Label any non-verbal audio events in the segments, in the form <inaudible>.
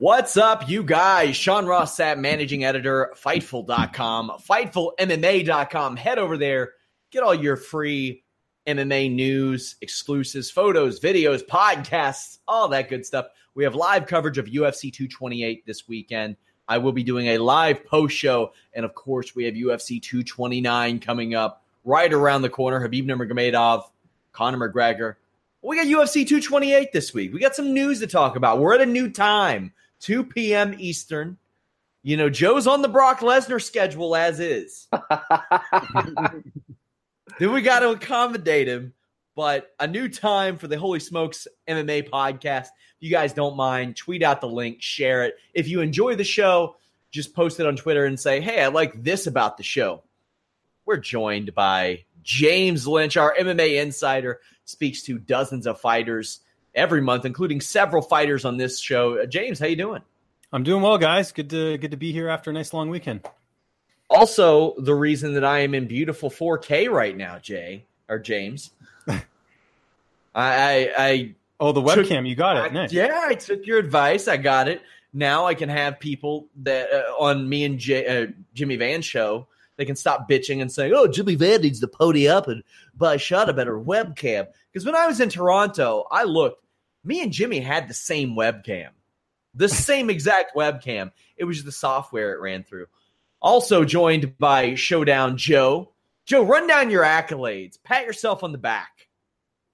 What's up, you guys? Sean Ross Sapp, managing editor, Fightful.com, FightfulMMA.com. Head over there, get all your free MMA news, exclusives, photos, videos, podcasts, all that good stuff. We have live coverage of UFC 228 this weekend. I will be doing a live post show. And of course, we have UFC 229 coming up right around the corner. Khabib Nurmagomedov, Conor McGregor. We got UFC 228 this week. We got some news to talk about. We're at a new time, 2 p.m. Eastern. You know, Joe's on the Brock Lesnar schedule as is. <laughs> then we got to accommodate him. But a new time for the Holy Smokes MMA podcast. If you guys don't mind, tweet out the link, share it. If you enjoy the show, just post it on Twitter and say, hey, I like this about the show. We're joined by James Lynch, our MMA insider, speaks to dozens of fighters every month, including several fighters on this show. Uh, James, how you doing? I'm doing well, guys. Good to good to be here after a nice long weekend. Also, the reason that I am in beautiful 4K right now, Jay or James, <laughs> I, I, I oh the webcam, took, you got it. I, nice. Yeah, I took your advice. I got it. Now I can have people that uh, on me and uh, Jimmy Van show. They can stop bitching and saying, "Oh, Jimmy Van needs to pony up and buy shot a better webcam." Because when I was in Toronto, I looked. Me and Jimmy had the same webcam, the <laughs> same exact webcam. It was just the software it ran through. Also joined by Showdown Joe. Joe, run down your accolades. Pat yourself on the back.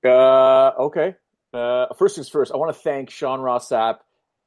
Uh, okay. Uh, first things first, I want to thank Sean Ross Sapp,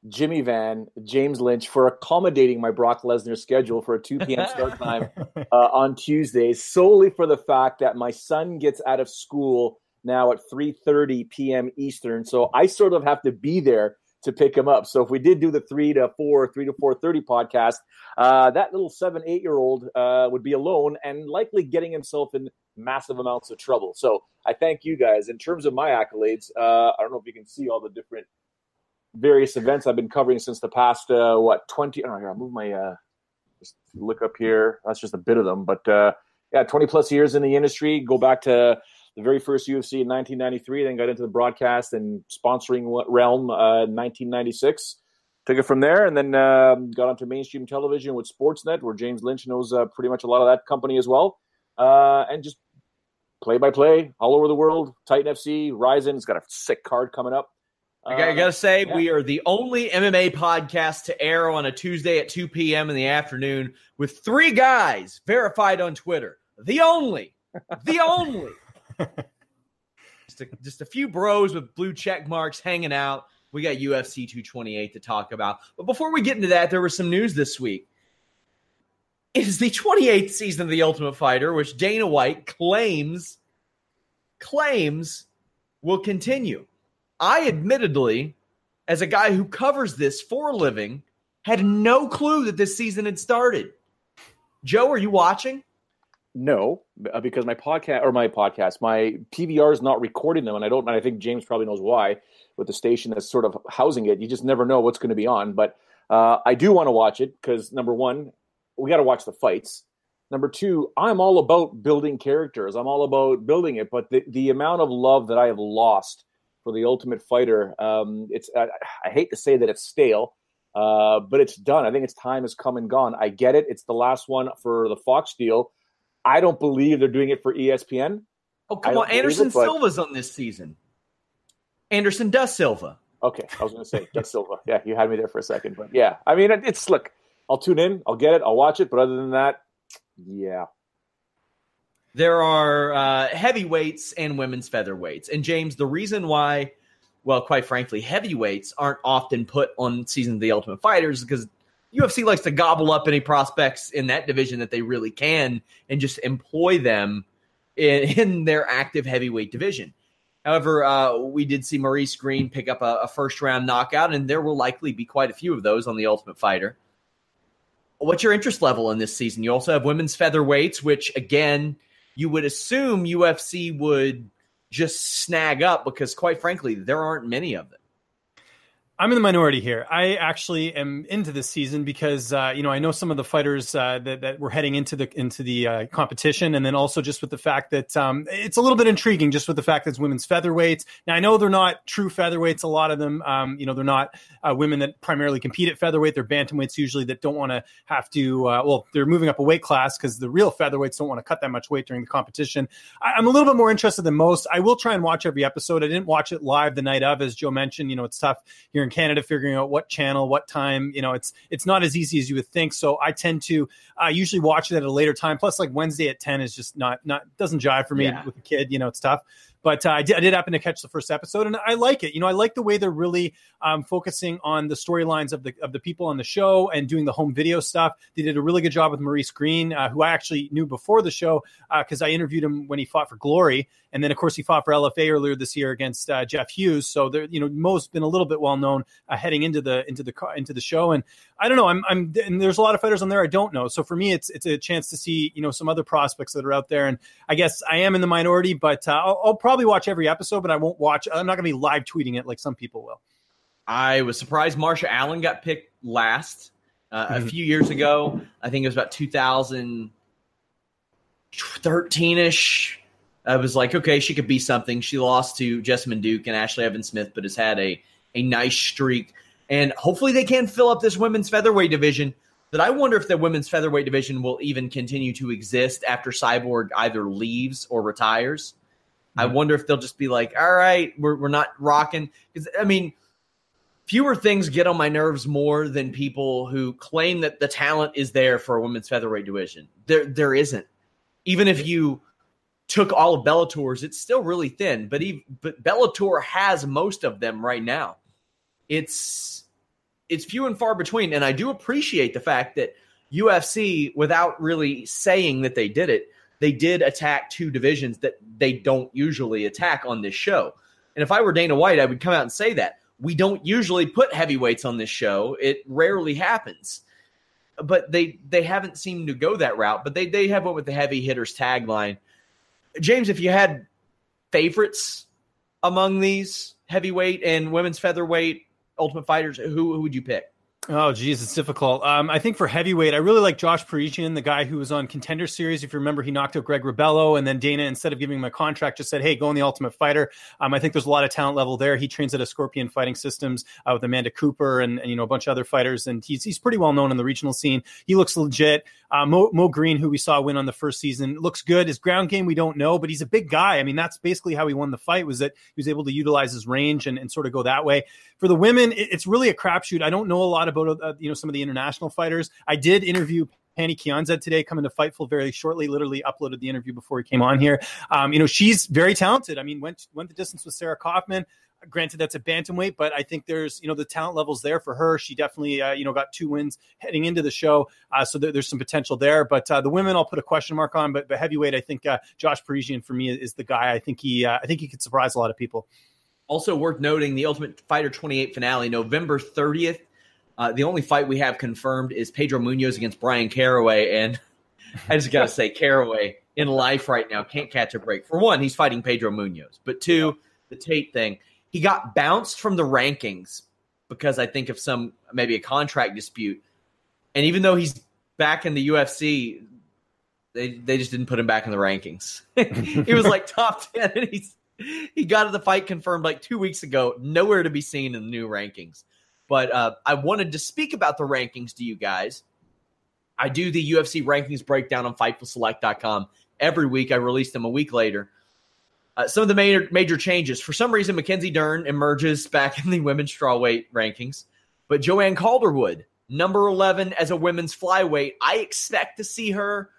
Jimmy Van, James Lynch for accommodating my Brock Lesnar schedule for a 2 p.m. start time <laughs> uh, on Tuesdays, solely for the fact that my son gets out of school now at 3:30 p.m. Eastern, so I sort of have to be there to pick him up. So if we did do the three to four, three to four thirty podcast, uh, that little seven, eight year old uh, would be alone and likely getting himself in massive amounts of trouble. So I thank you guys. In terms of my accolades, uh, I don't know if you can see all the different various events I've been covering since the past uh, what twenty. Know. Here, I'll move my. Uh, just look up here. That's just a bit of them, but uh, yeah, twenty plus years in the industry. Go back to the very first UFC in 1993, then got into the broadcast and sponsoring realm uh, 1996. Took it from there and then um, got onto mainstream television with Sportsnet, where James Lynch knows uh, pretty much a lot of that company as well. Uh, and just play by play all over the world. Titan FC, Rizin, has got a sick card coming up. I got, I got to say, yeah. we are the only MMA podcast to air on a Tuesday at 2 p.m. in the afternoon with three guys verified on Twitter. The only, the only <laughs> just, a, just a few bros with blue check marks hanging out. We got UFC 228 to talk about. But before we get into that, there was some news this week. It is the 28th season of The Ultimate Fighter, which Dana White claims claims will continue. I admittedly, as a guy who covers this for a living, had no clue that this season had started. Joe, are you watching? No, uh, because my podcast or my podcast, my PVR is not recording them, and I don't. And I think James probably knows why. With the station that's sort of housing it, you just never know what's going to be on. But uh, I do want to watch it because number one, we got to watch the fights. Number two, I'm all about building characters. I'm all about building it. But the the amount of love that I have lost for the Ultimate Fighter, um, it's I, I hate to say that it's stale. Uh, but it's done. I think its time has come and gone. I get it. It's the last one for the Fox deal I don't believe they're doing it for ESPN. Oh, come on. Anderson it, but... Silva's on this season. Anderson does Silva. Okay, I was going to say Jeff Silva. <laughs> Yeah, you had me there for a second, but yeah, I mean, it's look. I'll tune in, I'll get it, I'll watch it, but other than that, yeah. There are uh, heavyweights and women's featherweights, and James, the reason why, well, quite frankly, heavyweights aren't often put on season of the Ultimate Fighters because UFC likes to gobble up any prospects in that division that they really can and just employ them in, <laughs> in their active heavyweight division. However, uh, we did see Maurice Greene pick up a, a, first round knockout, and there will likely be quite a few of those on the Ultimate Fighter. What's your interest level in this season? You also have women's featherweights, which again, you would assume UFC would just snag up because, quite frankly, there aren't many of them. I'm in the minority here. I actually am into this season because uh, you know I know some of the fighters uh, that, that were heading into the into the uh, competition, and then also just with the fact that um, it's a little bit intriguing, just with the fact that it's women's featherweights. Now I know they're not true featherweights. A lot of them, um, you know, they're not uh, women that primarily compete at featherweight. They're bantamweights usually that don't want to have to. Uh, well, they're moving up a weight class because the real featherweights don't want to cut that much weight during the competition. I, I'm a little bit more interested than most. I will try and watch every episode. I didn't watch it live the night of, as Joe mentioned. You know, it's tough here in Canada figuring out what channel, what time. You know, it's it's not as easy as you would think. So I tend to uh, usually watch it at a later time. Plus, like Wednesday at ten is just not not doesn't jive for me yeah. with a kid. You know, it's tough. But uh, I, did, I, did, happen to catch the first episode, and I like it. You know, I like the way they're really um, focusing on the storylines of the of the people on the show and doing the home video stuff. They did a really good job with Maurice Greene, uh, who I actually knew before the show because uh, I interviewed him when he fought for Glory, and then of course he fought for LFA earlier this year against uh, Jeff Hughes. So there, you know, Mo's been a little bit well known uh, heading into the into the into the show, and I don't know. I'm I'm and there's a lot of fighters on there I don't know. So for me, it's it's a chance to see you know some other prospects that are out there, and I guess I am in the minority, but uh, I'll, I'll probably watch every episode, but I won't watch. I'm not going to be live tweeting it like some people will. I was surprised Marsha Allen got picked last uh, mm-hmm. a few years ago. I think it was about 2013 ish. I was like, okay, she could be something. She lost to Jessamyn Duke and Ashley Evans-Smith, but has had a a nice streak. And hopefully they can fill up this women's featherweight division. But I wonder if the women's featherweight division will even continue to exist after Cyborg either leaves or retires. I mm-hmm. wonder if they'll just be like, all right, we're, we're not rocking. Because, I mean, fewer things get on my nerves more than people who claim that the talent is there for a women's featherweight division. There, there isn't. Even if you took all of Bellator's, it's still really thin. But even, but Bellator has most of them right now. It's it's few and far between, and I do appreciate the fact that UFC, without really saying that they did it, they did attack two divisions that they don't usually attack on this show. And if I were Dana White, I would come out and say that. We don't usually put heavyweights on this show. It rarely happens. But they they haven't seemed to go that route. But they they have went with the heavy hitters tagline. James, if you had favorites among these heavyweight and women's featherweight ultimate fighters, who, who would you pick? Oh, geez, it's difficult. Um, I think for heavyweight, I really like Josh Parisian, the guy who was on Contender Series. If you remember, he knocked out Greg Rebello, and then Dana, instead of giving him a contract, just said, "Hey, go on the Ultimate Fighter." Um, I think there's a lot of talent level there. He trains at a Scorpion Fighting Systems uh, with Amanda Cooper and, and, you know a bunch of other fighters, and he's he's pretty well known in the regional scene. He looks legit. Uh, Mo, Mo Greene, who we saw win on the first season, looks good. His ground game we don't know, but he's a big guy. I mean, that's basically how he won the fight was that he was able to utilize his range and, and sort of go that way. For the women, it, it's really a crapshoot. I don't know a lot about uh, you know some of the international fighters. I did interview Pannie Kianzad today, coming to Fightful very shortly. Literally uploaded the interview before he came on here. Um, you know, she's very talented. I mean, went went the distance with Sarah Kaufman. Granted, that's a bantamweight, but I think there's you know the talent levels there for her. She definitely uh, you know got two wins heading into the show, uh, so there, there's some potential there. But uh, the women, I'll put a question mark on. But, but heavyweight, I think uh, Josh Parisian for me is the guy. I think he uh, I think he could surprise a lot of people. Also worth noting, the Ultimate Fighter 28 finale, November 30th. Uh, the only fight we have confirmed is Pedro Munhoz against Bryan Caraway, and <laughs> I just got to say, Caraway in life right now can't catch a break. For one, he's fighting Pedro Munhoz, but two, the Tate thing, he got bounced from the rankings because I think of some maybe a contract dispute, and even though he's back in the UFC, they they just didn't put him back in the rankings. <laughs> he was like <laughs> top ten, and he's he got the fight confirmed like two weeks ago, nowhere to be seen in the new rankings. But uh, I wanted to speak about the rankings to you guys. I do the UFC rankings breakdown on FightfulSelect.com every week. I release them a week later. Uh, some of the major major changes. For some reason, Mackenzie Dern emerges back in the women's strawweight rankings, but Joanne Calderwood, number eleven as a women's flyweight, I expect to see her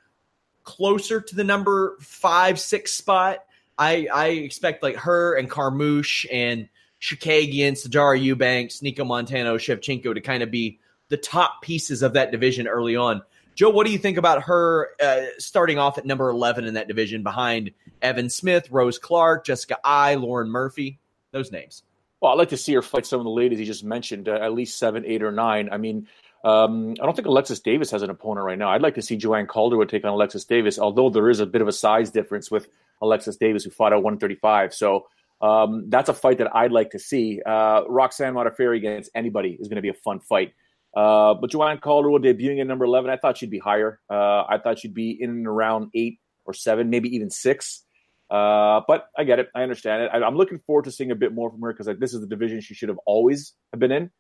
closer to the number five six spot. I I expect like her and Carmouche and Chookagian, Sijara Eubanks, Nicco Montaño, Shevchenko to kind of be the top pieces of that division early on. Joe, what do you think about her uh, starting off at number 11 in that division behind Evans-Smith, Rose Clark, Jessica Eye, Lauren Murphy? Those names. Well, I'd like to see her fight some of the ladies you just mentioned, uh, at least seven, eight, or nine. I mean, um, I don't think Alexis Davis has an opponent right now. I'd like to see Joanne Calderwood take on Alexis Davis, although there is a bit of a size difference with Alexis Davis, who fought at 135. So um, that's a fight that I'd like to see. Uh, Roxanne Modafferi against anybody is going to be a fun fight. Uh, but Joanne Calderwood debuting at number 11, I thought she'd be higher. Uh, I thought she'd be in and around eight or seven, maybe even six. Uh, but I get it. I understand it. I, am looking forward to seeing a bit more from her because this is the division she should have always have been in.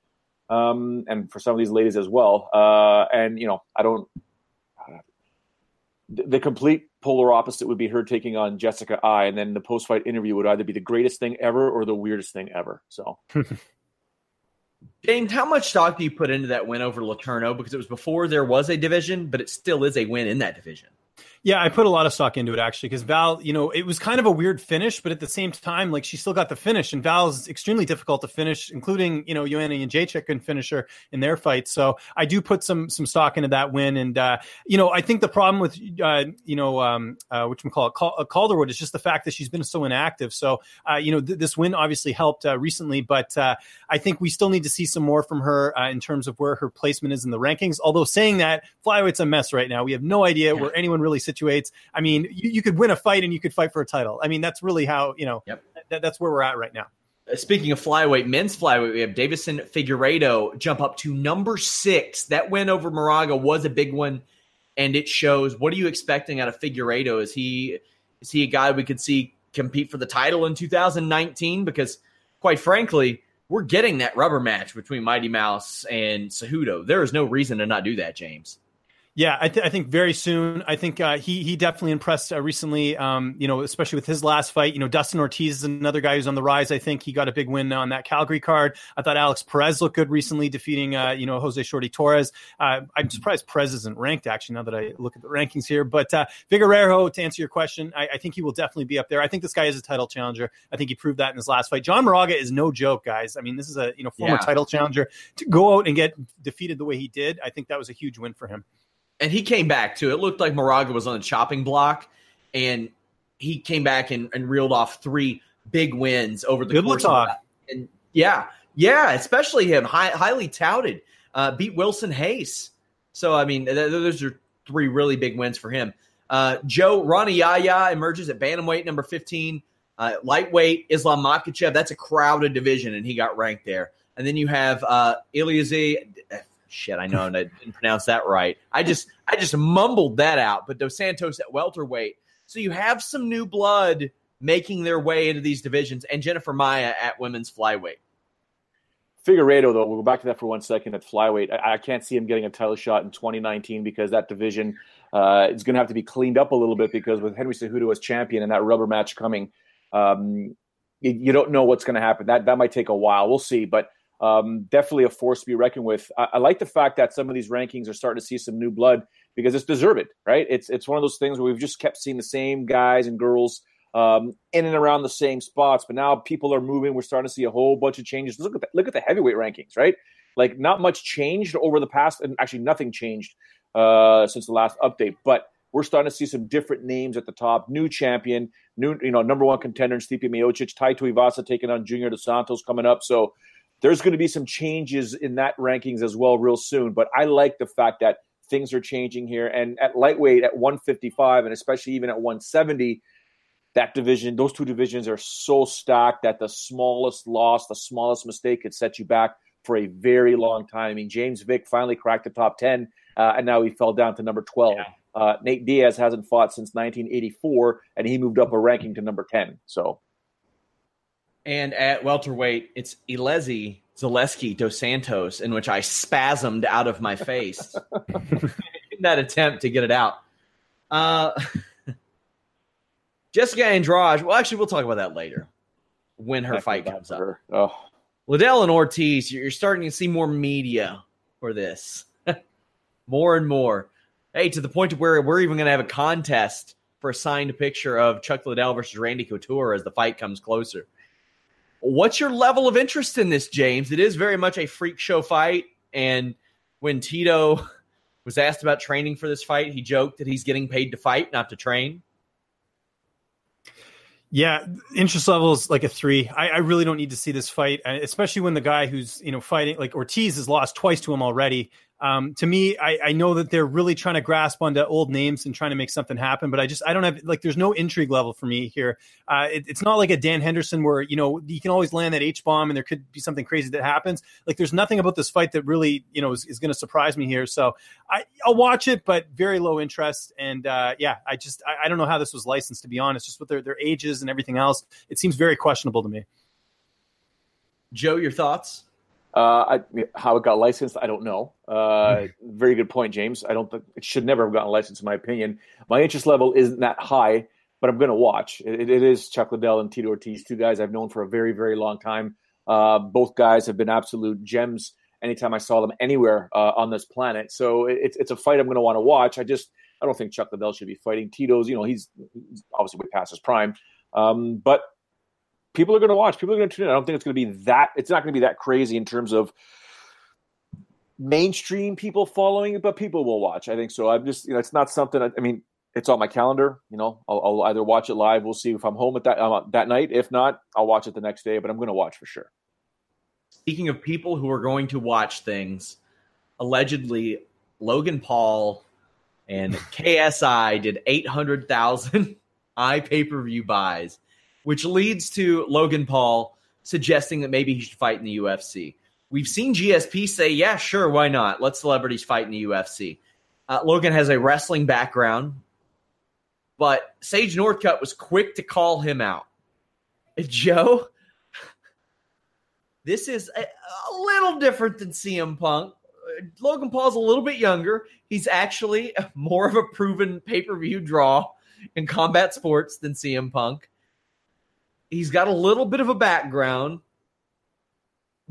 Um, and for some of these ladies as well. Uh, and, you know, I don't. The, the complete polar opposite would be her taking on Jessica Eye, and then the post fight interview would either be the greatest thing ever or the weirdest thing ever. So. <laughs> James, how much stock do you put into that win over Letourneau? Because it was before there was a division, but it still is a win in that division. Yeah, I put a lot of stock into it actually because Val, you know, it was kind of a weird finish, but at the same time, like she still got the finish, and Val's extremely difficult to finish, including you know Joanna Jędrzejczyk couldn't finish her in their fight. So I do put some some stock into that win, and uh, you know I think the problem with uh, you know um, uh, which we call it Cal- uh, Calderwood is just the fact that she's been so inactive. So uh, you know th- this win obviously helped uh, recently, but uh, I think we still need to see some more from her uh, in terms of where her placement is in the rankings. Although saying that flyweight's a mess right now, we have no idea yeah. where anyone really situates. I mean, you, you, could win a fight and you could fight for a title. I mean, that's really how you know. Yep. Th- that's where we're at right now. Uh, speaking of flyweight, men's flyweight, we have Deiveson Figueiredo jump up to number six. That win over Moraga was a big one, and it shows. What are you expecting out of Figueiredo? Is he is he a guy we could see compete for the title in 2019? Because, quite frankly, we're getting that rubber match between Mighty Mouse and Cejudo. There is no reason to not do that, James. Yeah, I, th- I, think very soon. I think uh, he he definitely impressed uh, recently. Um, you know, especially with his last fight. You know, Dustin Ortiz is another guy who's on the rise. I think he got a big win on that Calgary card. I thought Alex Perez looked good recently, defeating uh, you know Jose Shorty Torres. Uh, I'm surprised Perez isn't ranked actually. Now that I look at the rankings here, but uh, Figueiredo, to answer your question, I, I, think he will definitely be up there. I think this guy is a title challenger. I think he proved that in his last fight. John Moraga is no joke, guys. I mean, this is a you know former yeah. title challenger to go out and get defeated the way he did. I think that was a huge win for him and he came back too. It looked like Moraga was on the chopping block, and he came back and, and reeled off three big wins over the Good course of that. And yeah, yeah, especially him, high, highly touted, uh, beat Wilson Reis. So I mean, th- those are three really big wins for him. Uh, Joe Rani Yahya emerges at bantamweight number fifteen. Uh, lightweight Islam Makhachev, that's a crowded division, and he got ranked there. And then you have uh, shit, I know I didn't pronounce that right. I just I just mumbled that out. But Dos Santos at welterweight. So you have some new blood making their way into these divisions, and Jennifer Maia at women's flyweight. Figueiredo, though, we'll go back to that for one second at flyweight. I, I can't see him getting a title shot in 2019 because that division uh, is going to have to be cleaned up a little bit because with Henry Cejudo as champion and that rubber match coming, um, you, you, don't know what's going to happen. That that might take a while. We'll see, but um, definitely a force to be reckoned with. I, I, like the fact that some of these rankings are starting to see some new blood because it's deserved, right? It's it's one of those things where we've just kept seeing the same guys and girls um, in and around the same spots, but now people are moving. We're starting to see a whole bunch of changes. Look at the, look at the heavyweight rankings, right? Like not much changed over the past, and actually nothing changed uh, since the last update, but we're starting to see some different names at the top. New champion, new you know number one contender in Stipe Miocic, Tai Tuivasa taking on Junior Dos Santos coming up. So there's going to be some changes in that rankings as well real soon. But I like the fact that things are changing here. And at lightweight at 155 and especially even at 170, that division, those two divisions are so stacked that the smallest loss, the smallest mistake could set you back for a very long time. I mean, James Vick finally cracked the top 10, uh, and now he fell down to number 12. Yeah. Uh, Nate Diaz hasn't fought since 1984, and he moved up a ranking to number 10. So and at welterweight, it's Elizeu Zaleski dos Santos, in which I spasmed out of my face <laughs> in that attempt to get it out. Uh, <laughs> Jessica Andrade. Well, actually, we'll talk about that later when her fight comes up. Oh. Liddell and Ortiz, you're starting to see more media for this, <laughs> more and more. Hey, to the point of where we're even going to have a contest for a signed picture of Chuck Liddell versus Randy Couture as the fight comes closer. What's your level of interest in this, James? It is very much a freak show fight. And when Tito <laughs> was asked about training for this fight, he joked that he's getting paid to fight, not to train. Yeah, interest level is like a three. I, I, really don't need to see this fight, especially when the guy who's you know fighting like Ortiz has lost twice to him already. Um, to me, I, I, know that they're really trying to grasp onto old names and trying to make something happen, but I just I don't have like there's no intrigue level for me here. Uh, it, it's not like a Dan Henderson where you know you can always land that H bomb and there could be something crazy that happens. Like there's nothing about this fight that really you know is, is going to surprise me here. So I, will watch it, but very low interest. And uh, yeah, I just I, I, don't know how this was licensed to be honest. Just with their their ages and everything else, it seems very questionable to me. Joe, your thoughts? Uh, I, how it got licensed, I don't know. Uh, very good point, James. I don't think it should never have gotten licensed, in my opinion. My interest level isn't that high, but I'm going to watch. It, it is Chuck Liddell and Tito Ortiz, two guys I've known for a very, very long time. Uh, both guys have been absolute gems anytime I saw them anywhere uh, on this planet. So it's it's a fight I'm going to want to watch. I just I don't think Chuck Liddell should be fighting Tito's. You know, he's, he's obviously way past his prime, um, but people are going to watch. People are going to tune in. I don't think it's going to be that. It's not going to be that crazy in terms of mainstream people following it, but people will watch. I think so. I'm just, you know, it's not something. I, I mean, it's on my calendar. You know, I'll, I'll, either watch it live. We'll see if I'm home at that uh, that night. If not, I'll watch it the next day. But I'm going to watch for sure. Speaking of people who are going to watch things, allegedly Logan Paul and <laughs> KSI did 800,000 <laughs> eye pay per view buys which leads to Logan Paul suggesting that maybe he should fight in the UFC. We've seen GSP say, yeah, sure, why not? Let celebrities fight in the UFC. Uh, Logan has a wrestling background, but Sage Northcutt was quick to call him out. Joe, <laughs> this is a, a little different than CM Punk. Logan Paul's a little bit younger. He's actually <laughs> more of a proven pay per view draw in combat sports than CM Punk. He's got a little bit of a background.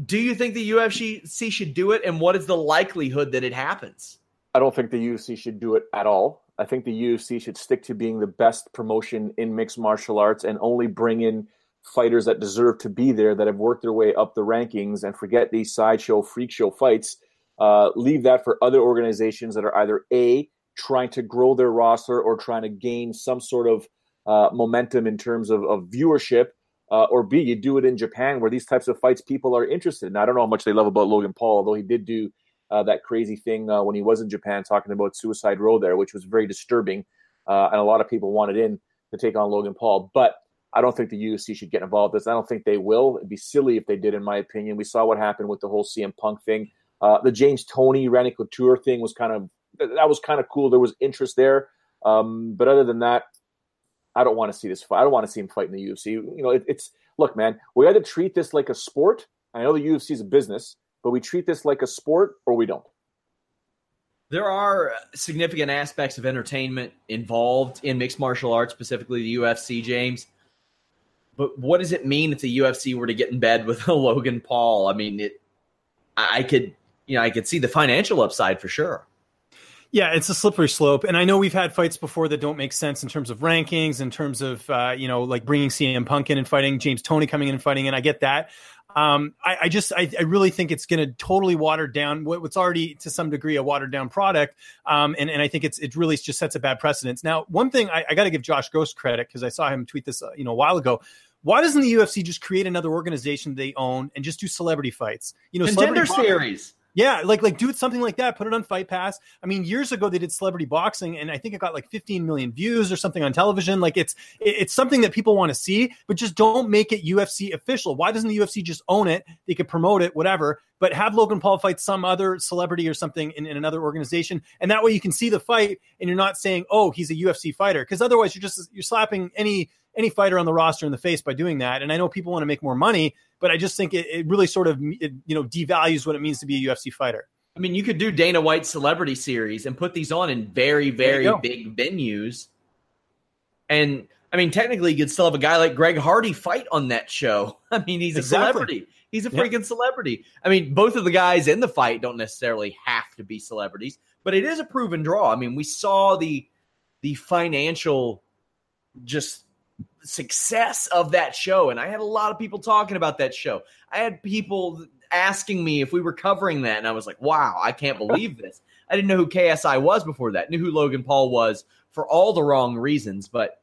Do you think the UFC should do it, and what is the likelihood that it happens? I don't think the UFC should do it at all. I think the UFC should stick to being the best promotion in mixed martial arts and only bring in fighters that deserve to be there that have worked their way up the rankings and forget these sideshow freak show fights. Uh, leave that for other organizations that are either a trying to grow their roster or trying to gain some sort of uh, momentum in terms of, of viewership, uh, or B, you do it in Japan where these types of fights people are interested in. I don't know how much they love about Logan Paul, although he did do uh, that crazy thing uh, when he was in Japan talking about Suicide Row there, which was very disturbing. Uh, and a lot of people wanted in to take on Logan Paul. But I don't think the UFC should get involved in this. I don't think they will. It'd be silly if they did, in my opinion. We saw what happened with the whole CM Punk thing. Uh, the James Toney Randy Couture thing was kind of that was kind of cool. There was interest there. Um, but other than that, I don't want to see this fight. I don't want to see him fight in the UFC. You know, it, it's look, man, we either treat this like a sport. I know the UFC is a business, but we treat this like a sport or we don't. There are significant aspects of entertainment involved in mixed martial arts, specifically the UFC, James. But what does it mean if the UFC were to get in bed with <laughs> a Logan Paul? I mean, it. I could, you know, I could see the financial upside for sure. Yeah, it's a slippery slope, and I know we've had fights before that don't make sense in terms of rankings, in terms of uh, you know like bringing CM Punk in and fighting, James Toney coming in and fighting, and I get that. Um, I, I, just I, I, really think it's going to totally water down what's already to some degree a watered down product, um, and and I think it's it really just sets a bad precedence. Now, one thing I, I got to give Josh Gross credit because I saw him tweet this uh, you know a while ago. Why doesn't the UFC just create another organization they own and just do celebrity fights? You know, contender series. Yeah, like like do something like that. Put it on Fight Pass. I mean, years ago they did celebrity boxing, and I think it got like 15 million views or something on television. Like it's it's something that people want to see, but just don't make it UFC official. Why doesn't the UFC just own it? They could promote it, whatever. But have Logan Paul fight some other celebrity or something in, in another organization, and that way you can see the fight, and you're not saying, "Oh, he's a UFC fighter," because otherwise you're just you're slapping any any fighter on the roster in the face by doing that. And I know people want to make more money, but I just think it, it really sort of it, you know devalues what it means to be a UFC fighter. I mean, you could do Dana White celebrity series and put these on in very, very big venues. And I mean, technically, you could still have a guy like Greg Hardy fight on that show. <laughs> I mean, he's a exactly. celebrity. He's a freaking celebrity. I mean, both of the guys in the fight don't necessarily have to be celebrities, but it is a proven draw. I mean, we saw the the financial just success of that show, and I had a lot of people talking about that show. I had people asking me if we were covering that, and I was like, "Wow, I can't <laughs> believe this." I didn't know who KSI was before that. Knew who Logan Paul was for all the wrong reasons, but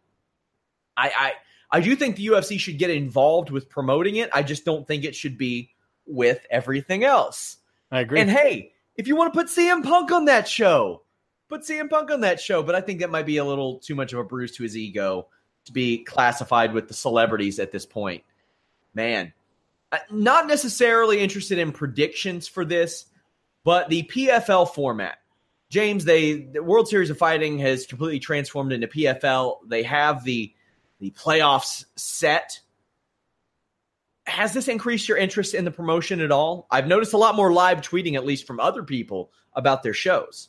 I, I I do think the UFC should get involved with promoting it. I just don't think it should be with everything else. I agree. And hey, if you want to put CM Punk on that show, put CM Punk on that show. But I think that might be a little too much of a bruise to his ego to be classified with the celebrities at this point. Man, not necessarily interested in predictions for this, but the PFL format. James, they the World Series of Fighting has completely transformed into PFL. They have the the playoffs set. Has this increased your interest in the promotion at all? I've noticed a lot more live tweeting, at least from other people, about their shows.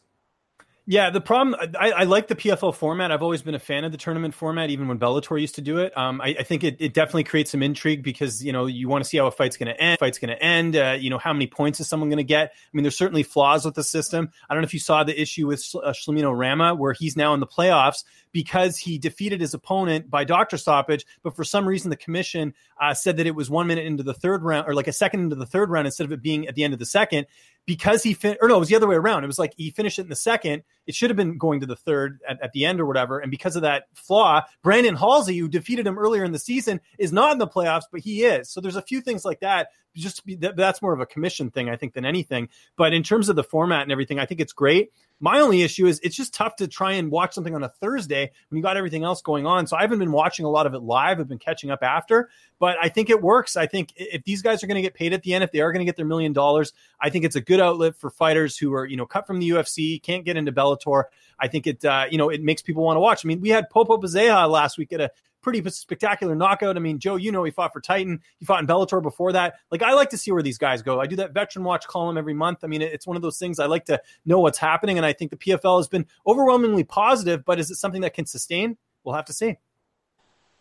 Yeah, the problem I, I, like the PFL format. I've always been a fan of the tournament format, even when Bellator used to do it. Um, I, I, think it, it, definitely creates some intrigue because you know you want to see how a fight's going to end. Fight's going to end. Uh, you know how many points is someone going to get? I mean, there's certainly flaws with the system. I don't know if you saw the issue with uh, Shalino Rama, where he's now in the playoffs because he defeated his opponent by doctor stoppage, but for some reason the commission uh, said that it was one minute into the third round or like a second into the third round instead of it being at the end of the second because he fin- or no, it was the other way around. It was like he finished it in the second. It should have been going to the third at, at the end or whatever. And because of that flaw, Brandon Halsey, who defeated him earlier in the season, is not in the playoffs, but he is. So there's a few things like that. Just be, that, that's more of a commission thing, I think, than anything. But in terms of the format and everything, I think it's great. My only issue is it's just tough to try and watch something on a Thursday when you got everything else going on. So I haven't been watching a lot of it live. I've been catching up after, but I think it works. I think if these guys are going to get paid at the end, if they are going to get their million dollars, I think it's a good outlet for fighters who are, you know, cut from the UFC, can't get into Bellator. I think it, uh, you know, it makes people want to watch. I mean, we had Popo Bazeja last week at a pretty spectacular knockout. I mean, Joe, you know, he fought for Titan. He fought in Bellator before that. Like, I like to see where these guys go. I do that veteran watch column every month. I mean, it's one of those things I like to know what's happening. And I think the PFL has been overwhelmingly positive, but is it something that can sustain? We'll have to see.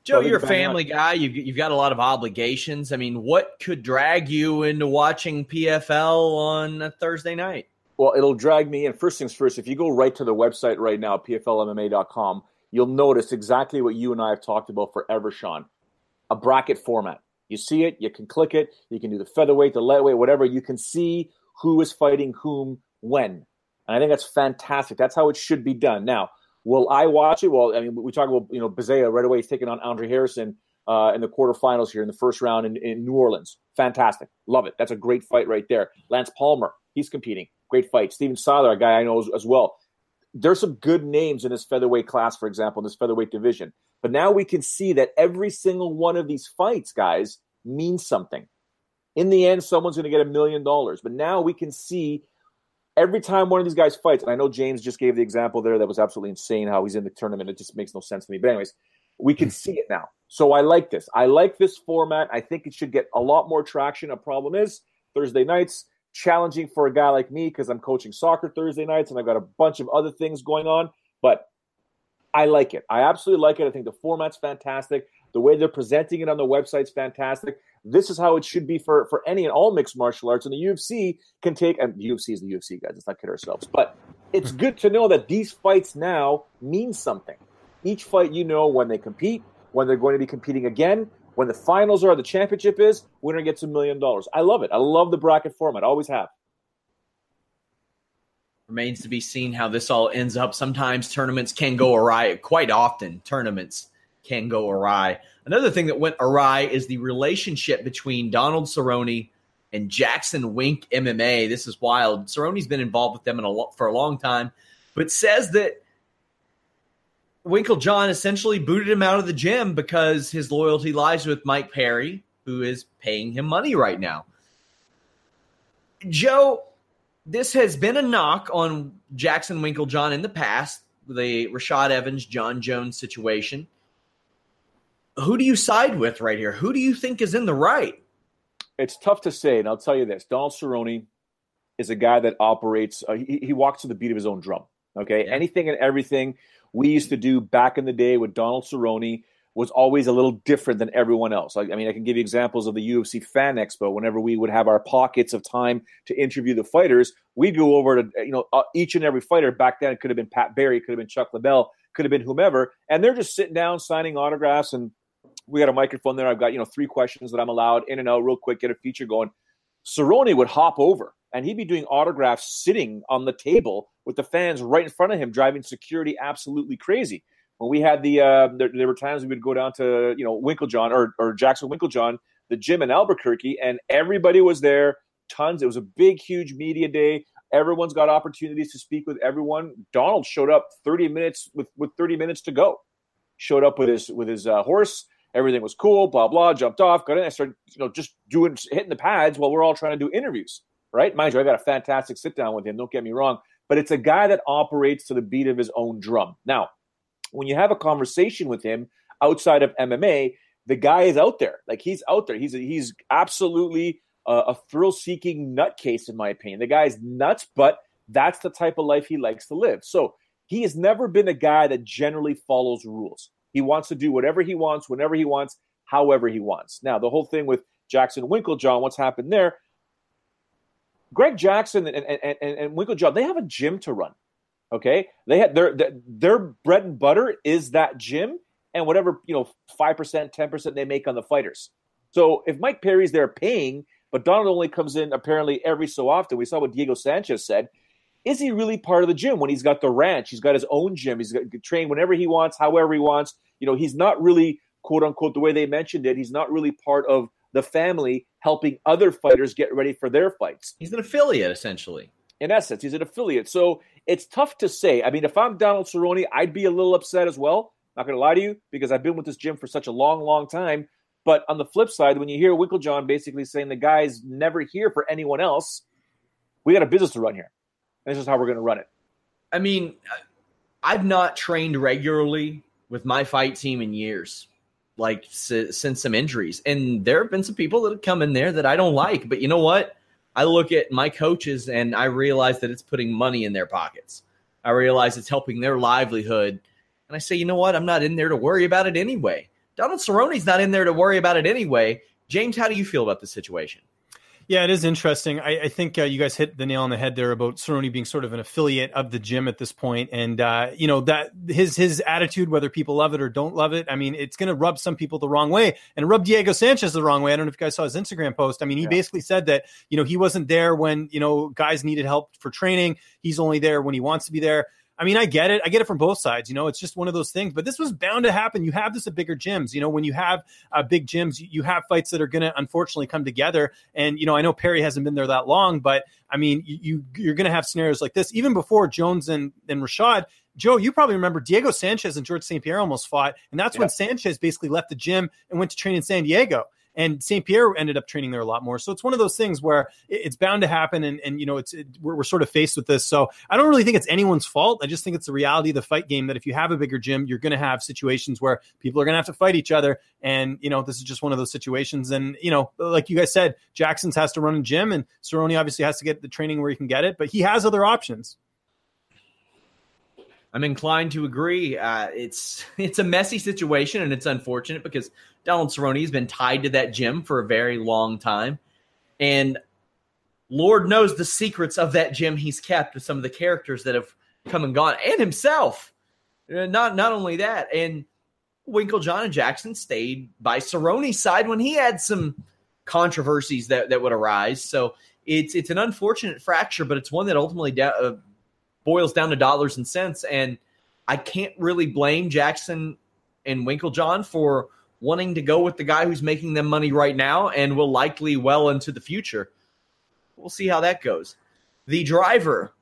Joe, you're a family guy. You've, you've got a lot of obligations. I mean, what could drag you into watching PFL on a Thursday night? Well, it'll drag me in. First things first, if you go right to the website right now, pflmma.com, you'll notice exactly what you and I have talked about forever, Sean. A bracket format. You see it, you can click it, you can do the featherweight, the lightweight, whatever. You can see who is fighting whom when. And I think that's fantastic. That's how it should be done. Now, will I watch it? Well, I mean, we talk about, you know, Bazeja right away. He's taking on Andre Harrison uh, in the quarterfinals here in the first round in, in New Orleans. Fantastic. Love it. That's a great fight right there. Lance Palmer, he's competing. Great fight. Steven Siler, a guy I know as, as well there's some good names in this featherweight class, for example, in this featherweight division. But now we can see that every single one of these fights, guys, means something. In the end, someone's going to get a million dollars. But now we can see every time one of these guys fights, and I know James just gave the example there that was absolutely insane how he's in the tournament. It just makes no sense to me. But, anyways, we can see it now. So I like this. I like this format. I think it should get a lot more traction. A problem is Thursday nights challenging for a guy like me because I'm coaching soccer Thursday nights and I've got a bunch of other things going on. But I like it. I absolutely like it. I think the format's fantastic. The way they're presenting it on the website's fantastic. This is how it should be for, for any and all mixed martial arts. And the UFC can take, and the UFC is the UFC, guys. Let's not kid ourselves. But it's <laughs> good to know that these fights now mean something. Each fight, you know when they compete, when they're going to be competing again, when the finals are, the championship is, winner gets a million dollars. I love it. I love the bracket format. I always have. Remains to be seen how this all ends up. Sometimes tournaments can go awry. Quite often, tournaments can go awry. Another thing that went awry is the relationship between Donald Cerrone and Jackson Wink MMA. This is wild. Cerrone's been involved with them a, for a long time, but says that Winkeljohn essentially booted him out of the gym because his loyalty lies with Mike Perry, who is paying him money right now. Joe, this has been a knock on Jackson Winkeljohn in the past, the Rashad Evans, John Jones situation. Who do you side with right here? Who do you think is in the right? It's tough to say, and I'll tell you this: Donald Cerrone is a guy that operates. Uh, he, he, walks to the beat of his own drum. Okay, yeah. anything and everything we used to do back in the day with Donald Cerrone. was always a little different than everyone else. I, I, mean, I can give you examples of the UFC Fan Expo. Whenever we would have our pockets of time to interview the fighters, we'd go over to you know uh, each and every fighter. Back then, it could have been Pat Barry, could have been Chuck Liddell, could have been whomever, and they're just sitting down signing autographs. And we got a microphone there. I've got you know three questions that I'm allowed in and out real quick, get a feature going. Cerrone would hop over and he'd be doing autographs sitting on the table with the fans right in front of him, driving security absolutely crazy when we had the uh, there, there, were times we would go down to you know Winkeljohn or or Jackson Winkeljohn, the gym in Albuquerque, and everybody was there. Tons. It was a big, huge media day. Everyone's got opportunities to speak with everyone. Donald showed up 30 minutes with with 30 minutes to go. Showed up with his with his uh, horse. Everything was cool. Blah blah. Jumped off. Got in. I started you know just doing hitting the pads while we're all trying to do interviews. Right, mind you, I got a fantastic sit down with him. Don't get me wrong, but it's a guy that operates to the beat of his own drum. Now, when you have a conversation with him outside of MMA, the guy is out there. Like he's out there. He's a, he's absolutely a, a thrill-seeking nutcase, in my opinion. The guy's nuts, but that's the type of life he likes to live. So he has never been a guy that generally follows rules. He wants to do whatever he wants, whenever he wants, however he wants. Now, the whole thing with Jackson Winkeljohn, what's happened there? Greg Jackson and, and, and, and Winkeljohn, they have a gym to run. Okay, they had their their bread and butter is that gym and whatever you know five percent, ten percent they make on the fighters. So if Mike Perry's there paying, but Donald only comes in apparently every so often. We saw what Diego Sanchez said. Is he really part of the gym when he's got the ranch? He's got his own gym. He's got train whenever he wants, however he wants. You know, he's not really quote unquote the way they mentioned it. He's not really part of the family helping other fighters get ready for their fights. He's an affiliate essentially. In essence, he's an affiliate. So it's tough to say. I mean, if I'm Donald Cerrone, I'd be a little upset as well. Not going to lie to you because I've been with this gym for such a long, long time. But on the flip side, when you hear Winkeljohn basically saying the guy's never here for anyone else, we got a business to run here. And this is how we're going to run it. I mean, I've not trained regularly with my fight team in years, like since some injuries. And there have been some people that have come in there that I don't like. But you know what? I look at my coaches and I realize that it's putting money in their pockets. I realize it's helping their livelihood. And I say, you know what? I'm not in there to worry about it anyway. Donald Cerrone's not in there to worry about it anyway. James, how do you feel about the situation? Yeah, it is interesting. I, I think uh, you guys hit the nail on the head there about Cerrone being sort of an affiliate of the gym at this point, and uh, you know that his his attitude, whether people love it or don't love it, I mean, it's going to rub some people the wrong way, and rub Diego Sanchez the wrong way. I don't know if you guys saw his Instagram post. I mean, he yeah. basically said that you know he wasn't there when you know guys needed help for training. He's only there when he wants to be there. I mean, I get it. I get it from both sides. You know, it's just one of those things. But this was bound to happen. You have this at bigger gyms. You know, when you have uh, big gyms, you have fights that are going to unfortunately come together. And you know, I know Perry hasn't been there that long, but I mean, you, you are going to have scenarios like this even before Jones and and Rashad. Joe, you probably remember Diego Sanchez and George St. Pierre almost fought, and that's yeah. when Sanchez basically left the gym and went to train in San Diego and St. Pierre ended up training there a lot more. So it's one of those things where it's bound to happen, and, and you know, it's it, we're, we're sort of faced with this. So I don't really think it's anyone's fault. I just think it's the reality of the fight game that if you have a bigger gym, you're going to have situations where people are going to have to fight each other, and you know, this is just one of those situations. And you know, like you guys said, Jackson's has to run a gym, and Cerrone obviously has to get the training where he can get it, but he has other options. I'm inclined to agree. Uh, it's <laughs> it's a messy situation, and it's unfortunate because Donald Cerrone has been tied to that gym for a very long time, and Lord knows the secrets of that gym he's kept with some of the characters that have come and gone, and himself. Uh, not not only that, and Winkeljohn and Jackson stayed by Cerrone's side when he had some controversies that that would arise. So it's it's an unfortunate fracture, but it's one that ultimately da- uh, boils down to dollars and cents. And I can't really blame Jackson and Winkeljohn for wanting to go with the guy who's making them money right now and will likely well into the future. We'll see how that goes. The driver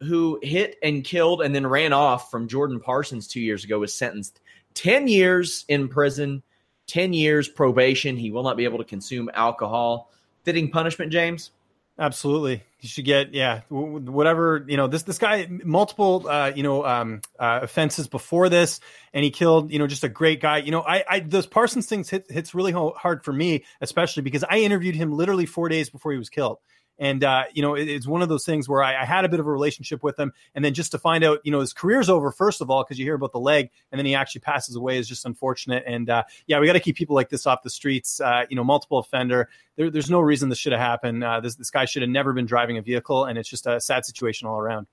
who hit and killed and then ran off from Jordan Parsons two years ago was sentenced 10 years in prison, 10 years probation. He will not be able to consume alcohol. Fitting punishment, James? Absolutely, you should get yeah whatever you know. This this guy multiple uh, you know um, uh, offenses before this, and he killed you know just a great guy. You know, I, I those Parsons things hit, hits really hard for me, especially because I interviewed him literally four days before he was killed, And uh, you know, it, it's one of those things where I, I, had a bit of a relationship with him, and then just to find out, you know, his career's over first of all because you hear about the leg, and then he actually passes away is just unfortunate. And uh, yeah, we got to keep people like this off the streets. Uh, you know, multiple offender. There, there's no reason this should have happened. Uh, this this guy should have never been driving a vehicle, and it's just a sad situation all around.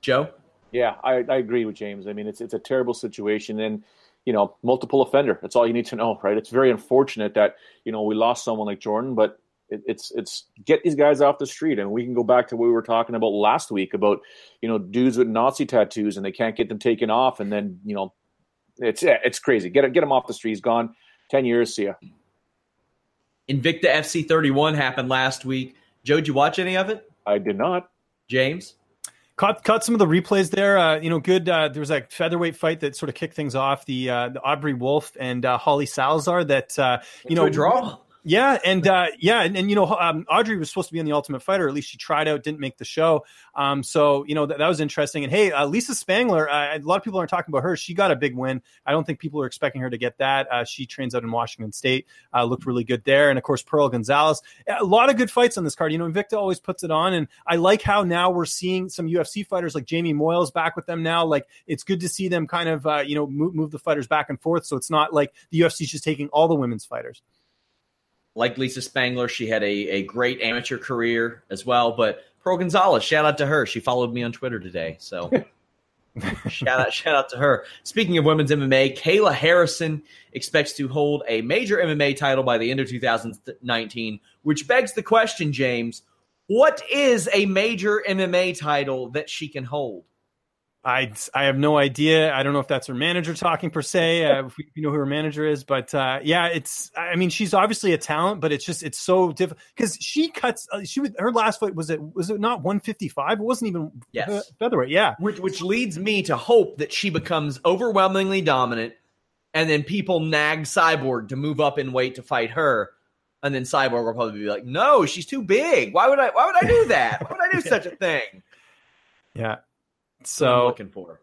Joe. Yeah, I, I agree with James. I mean, it's it's a terrible situation, and you know, multiple offender. That's all you need to know, right? It's very unfortunate that you know we lost someone like Jordan, but it, it's it's get these guys off the street, and we can go back to what we were talking about last week about you know dudes with Nazi tattoos and they can't get them taken off, and then you know, it's it's crazy. Get get him off the street. He's gone. Ten years. See ya. Invicta FC 31 happened last week. Joe, did you watch any of it? I did not. James? Caught, caught some of the replays there. Uh, you know, good. Uh, there was a featherweight fight that sort of kicked things off. The uh, the Aubrey Wolf and uh, Holly Salazar. That uh, you know, draw. Yeah, and uh, yeah, and, and you know, um, Audrey was supposed to be in the Ultimate Fighter. At least she tried out, didn't make the show. Um, so you know that, that was interesting. And hey, uh, Lisa Spangler, uh, a lot of people aren't talking about her. She got a big win. I don't think people are expecting her to get that. Uh, she trains out in Washington State. Uh, looked really good there. And of course, Pearl Gonzalez. A lot of good fights on this card. You know, Invicta always puts it on, and I like how now we're seeing some UFC fighters like Jamie Moyles back with them now. Like it's good to see them kind of uh, you know move, move the fighters back and forth. So it's not like the UFC's just taking all the women's fighters like Lisa Spangler, she had a, a great amateur career as well. But Pearl Gonzalez, shout out to her. She followed me on Twitter today. So <laughs> shout out, shout out to her. Speaking of women's MMA, Kayla Harrison expects to hold a major MMA title by the end of 2019, which begs the question, James, what is a major MMA title that she can hold? I, I have no idea. I don't know if that's her manager talking per se. Uh, if you know who her manager is, but uh, yeah, it's. I mean, she's obviously a talent, but it's just it's so difficult because she cuts. Uh, she was her last fight was it was it not one fifty five? It wasn't even yes featherweight. Yeah, which which leads me to hope that she becomes overwhelmingly dominant, and then people nag Cyborg to move up in weight to fight her, and then Cyborg will probably be like, "No, she's too big. Why would I? Why would I do that? Why would I do <laughs> yeah. such a thing?" Yeah, so looking for.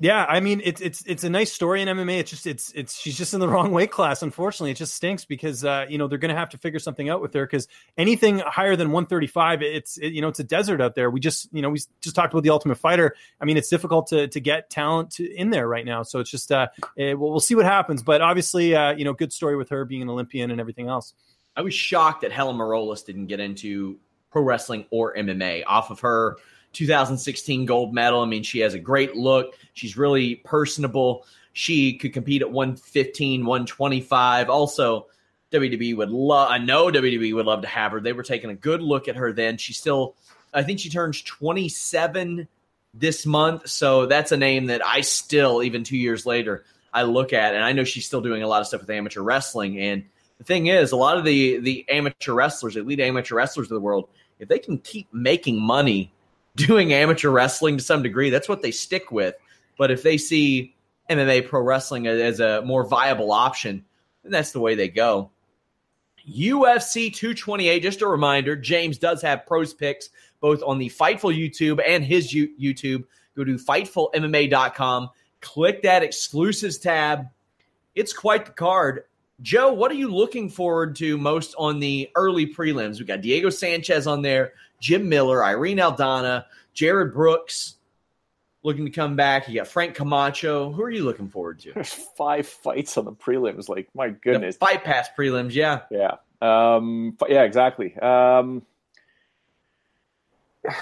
Yeah, I mean it's it's it's a nice story in MMA. It's just it's it's she's just in the <laughs> wrong weight class. Unfortunately, it just stinks because uh, you know they're going to have to figure something out with her because anything higher than 135, it's it, you know it's a desert out there. We just you know we just talked about the Ultimate Fighter. I mean it's difficult to to get talent to, in there right now. So it's just uh, it, we'll, we'll see what happens. But obviously, uh, you know, good story with her being an Olympian and everything else. I was shocked that Helen Maroulis didn't get into pro wrestling or MMA off of her 2016 gold medal. I mean, she has a great look. She's really personable. She could compete at 115, 125. Also, WWE would love, I know WWE would love to have her. They were taking a good look at her then. She still, I think she turns 27 this month. So that's a name that I still, even two years later, I look at. And I know she's still doing a lot of stuff with amateur wrestling. And the thing is, a lot of the, the amateur wrestlers, elite amateur wrestlers of the world, if they can keep making money doing amateur wrestling to some degree. That's what they stick with. But if they see MMA pro wrestling as a more viable option, then that's the way they go. UFC 228, just a reminder, James does have pros picks both on the Fightful YouTube and his YouTube. Go to fightfulmma.com, click that exclusives tab. It's quite the card. Joe, what are you looking forward to most on the early prelims? We got Diego Sanchez on there, Jim Miller, Irene Aldana, Jared Brooks looking to come back. You got Frank Camacho. Who are you looking forward to? There's five fights on the prelims. Like my goodness, the fight pass prelims. Yeah, yeah, um, yeah, exactly. Um, <sighs>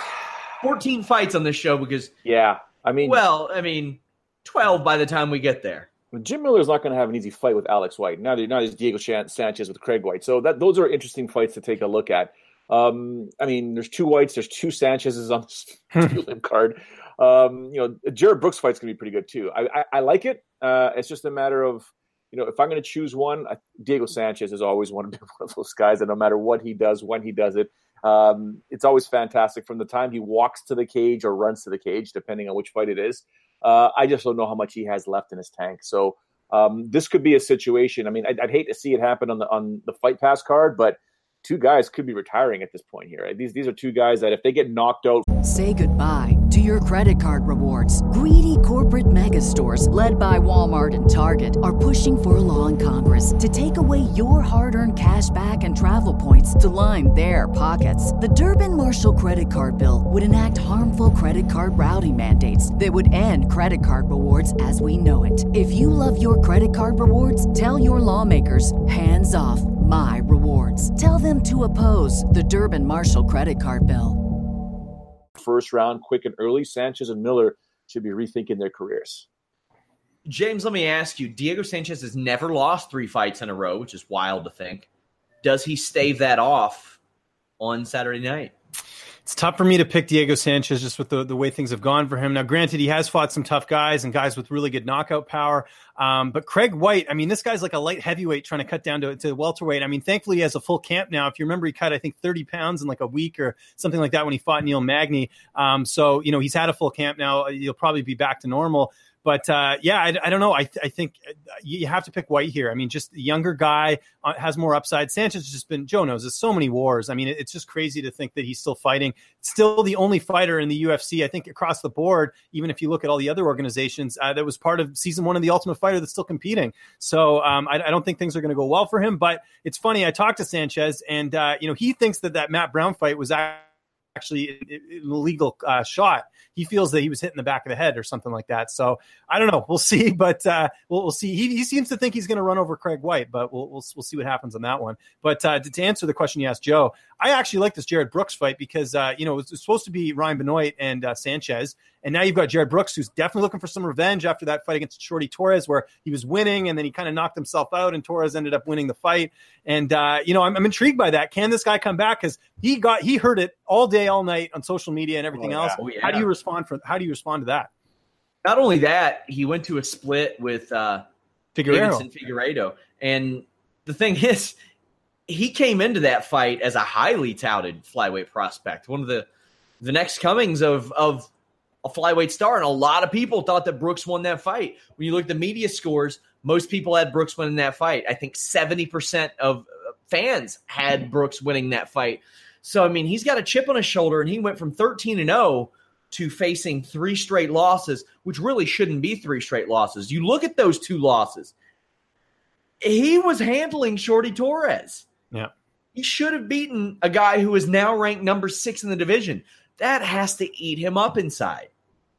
Fourteen fights on this show because yeah, I mean, well, I mean, twelve by the time we get there. Jim Miller is not going to have an easy fight with Alex White. Now, now there's Diego Sanchez with Craig White. So that those are interesting fights to take a look at. Um, I mean, there's two Whites, there's two Sanchez's on this <laughs> limb card. Um, you know, Jared Brooks fight's gonna be pretty good too. I, I, I like it. Uh, it's just a matter of you know, if I'm going to choose one, Diego Sanchez is always wanted to be one of those guys that no matter what he does, when he does it, um, it's always fantastic from the time he walks to the cage or runs to the cage, depending on which fight it is. Uh, I just don't know how much he has left in his tank. So um, this could be a situation. I mean, I'd, I'd, hate to see it happen on the on the Fight Pass card, but two guys could be retiring at this point here. These these are two guys that if they get knocked out, say goodbye to your credit card rewards. Greedy corporate mega stores, led by Walmart and Target, are pushing for a law in Congress to take away your hard-earned cash back and travel points to line their pockets. The Durbin Marshall credit card bill would enact harmful credit card routing mandates that would end credit card rewards as we know it. If you love your credit card rewards, tell your lawmakers hands off my rewards. Tell them to oppose the Durbin Marshall credit card bill. First round, quick and early, Sanchez and Miller should be rethinking their careers. James, let me ask you Diego Sanchez has never lost three fights in a row, which is wild to think. Does he stave that off on Saturday night? It's tough for me to pick Diego Sanchez just with the, the way things have gone for him. Now, granted, he has fought some tough guys and guys with really good knockout power. Um, but Craig White, I mean, this guy's like a light heavyweight trying to cut down to, to welterweight. I mean, thankfully, he has a full camp now. If you remember, he cut, I think, 30 pounds in like a week or something like that when he fought Neil Magny. Um, so, you know, he's had a full camp now. He'll probably be back to normal. But uh, yeah, I, I, don't know. I, I think uh, you have to pick White here. I mean, just the younger guy uh, has more upside. Sanchez has just been, Joe knows, there's so many wars. I mean, it's just crazy to think that he's still fighting. Still the only fighter in the UFC, I think, across the board, even if you look at all the other organizations, uh, that was part of season one of The Ultimate Fighter that's still competing. So um, I, I, don't think things are going to go well for him. But it's funny, I talked to Sanchez, and, uh, you know, he thinks that that Matt Brown fight was actually an illegal uh, shot he feels that he was hit in the back of the head or something like that. So I don't know. We'll see, <laughs> but uh, we'll, we'll see. He, he seems to think he's going to run over Craig White, but we'll, we'll, we'll see what happens on that one. But uh, to, to, answer the question you asked, Joe, I actually like this Jared Brooks fight because uh, you know it's supposed to be Ryan Benoit and uh, Sanchez, and now you've got Jared Brooks, who's definitely looking for some revenge after that fight against Shorty Torres, where he was winning and then he kind of knocked himself out, and Torres ended up winning the fight. And uh, you know, I'm, I'm, intrigued by that. Can this guy come back? Because he got he heard it all day, all night on social media and everything oh, yeah. else. Oh, yeah. How do you respond for? How do you respond to that? Not only that, he went to a split with uh, Figueiredo. and Figueiredo, and the thing is, he came into that fight as a highly touted flyweight prospect, one of the the next comings of of a flyweight star, and a lot of people thought that Brooks won that fight. When you look at the media scores, most people had Brooks winning that fight. I think seventy percent of uh, fans had Brooks winning that fight. So I mean, he's got a chip on his shoulder, and he went from thirteen and zero oh to facing three straight losses, which really shouldn't be three straight losses. You look at those two losses. He was handling Shorty Torres. Yeah. He should have beaten a guy who is now ranked number six in the division. That has to eat him up inside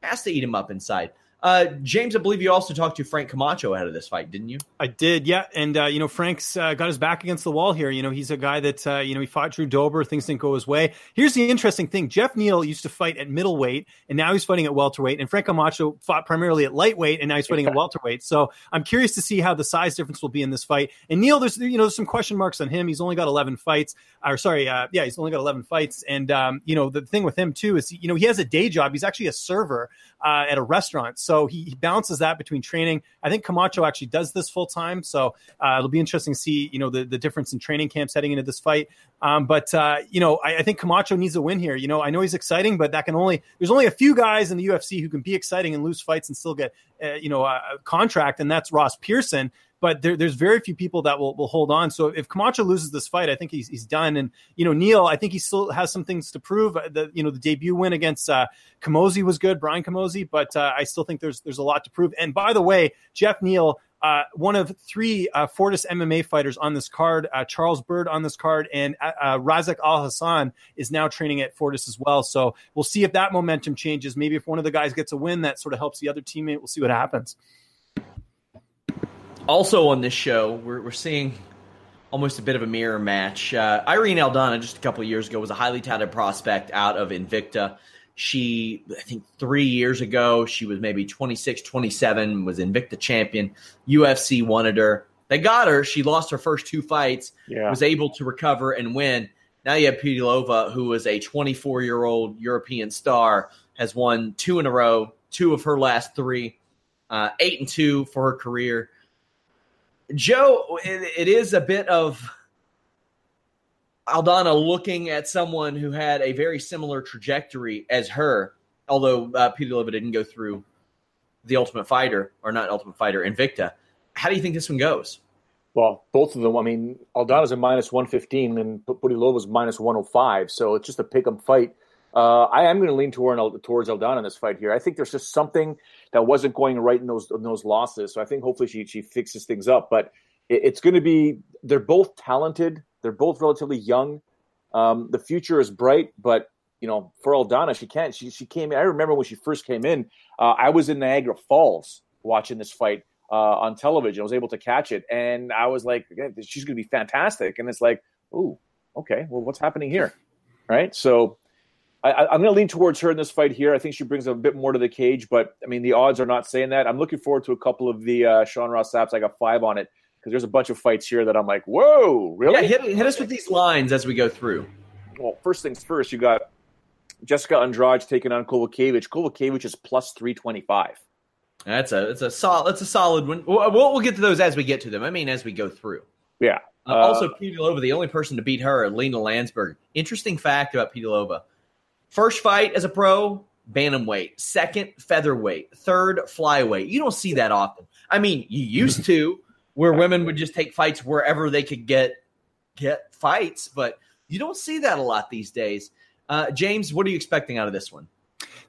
has to eat him up inside. Uh, James, I believe you also talked to Frank Camacho ahead of this fight, didn't you? I did, yeah. And uh, you know, Frank's uh, got his back against the wall here. You know, he's a guy that uh, you know he fought Drew Dober. Things didn't go his way. Here's the interesting thing: Jeff Neal used to fight at middleweight, and now he's fighting at welterweight. And Frank Camacho fought primarily at lightweight, and now he's fighting at welterweight. So I'm curious to see how the size difference will be in this fight. And Neal, there's you know there's some question marks on him. He's only got 11 fights, or sorry, uh, yeah, he's only got 11 fights. And um, you know the thing with him too is you know he has a day job. He's actually a server uh, at a restaurant, so he, he balances that between training. I think Camacho actually does this full time, so uh, it'll be interesting to see you know the, the difference in training camps heading into this fight. Um, but uh, you know, I, I, think Camacho needs a win here. You know, I know he's exciting, but that can only there's only a few guys in the UFC who can be exciting and lose fights and still get uh, you know a, a contract, and that's Ross Pearson but there, there's very few people that will, will hold on. So if Camacho loses this fight, I think he's, he's done. And you know, Neal, I think he still has some things to prove. Uh, the you know the debut win against uh, Camozzi was good, Brian Camozzi, but uh, I still think there's there's a lot to prove. And by the way, Jeff Neal. Uh, one of three uh, Fortis MMA fighters on this card, uh, Charles Byrd on this card, and uh, uh, Razak Al Hassan is now training at Fortis as well. So we'll see if that momentum changes. Maybe if one of the guys gets a win, that sort of helps the other teammate. We'll see what happens. Also on this show, we're, we're seeing almost a bit of a mirror match. Uh, Irene Aldana, just a couple of years ago, was a highly touted prospect out of Invicta. She, I think three years ago, she was maybe 26, 27, was Invicta champion. UFC wanted her. They got her. She lost her first two fights, yeah. was able to recover and win. Now you have Pudilova, who is a 24 year old European star, has won two in a row, two of her last three, uh, eight and two for her career. Joe, it, it is a bit of Aldana looking at someone who had a very similar trajectory as her, although uh, Pudilova didn't go through the Ultimate Fighter, or not Ultimate Fighter, Invicta. How do you think this one goes? Well, both of them. I mean, Aldana's a minus 115 and Pudilova's minus 105. So it's just a pick 'em fight. Uh, I am going to lean toward, towards Aldana in this fight here. I think there's just something that wasn't going right in those in those losses. So I think hopefully she she fixes things up. But it, it's going to be they're both talented. They're both relatively young. Um, the future is bright, but you know, for Aldana, she can't. She she came. I remember when she first came in. Uh, I was in Niagara Falls watching this fight uh, on television. I was able to catch it, and I was like, she's going to be fantastic. And it's like, ooh, okay, well, what's happening here, right? So. I, am going to lean towards her in this fight here. I think she brings a bit more to the cage, but I mean the odds are not saying that. I'm looking forward to a couple of the uh, Sean Ross Sapps. I got five on it because there's a bunch of fights here that I'm like, whoa, really? Yeah, hit, hit us with these lines as we go through. Well, first things first, you got Jessica Andrade taking on Kowalkiewicz. Kowalkiewicz is plus 325. That's a it's a solid that's a solid one. We'll, we'll, get to those as we get to them. I mean, as we go through. Yeah. Uh, uh, also, Pudilova, the only person to beat her, Lina Länsberg. Interesting fact about Pudilova: first fight as a pro, bantamweight. Second, featherweight. Third, flyweight. You don't see that often. I mean, you used to, where women would just take fights wherever they could get get fights, but you don't see that a lot these days. Uh, James, what are you expecting out of this one?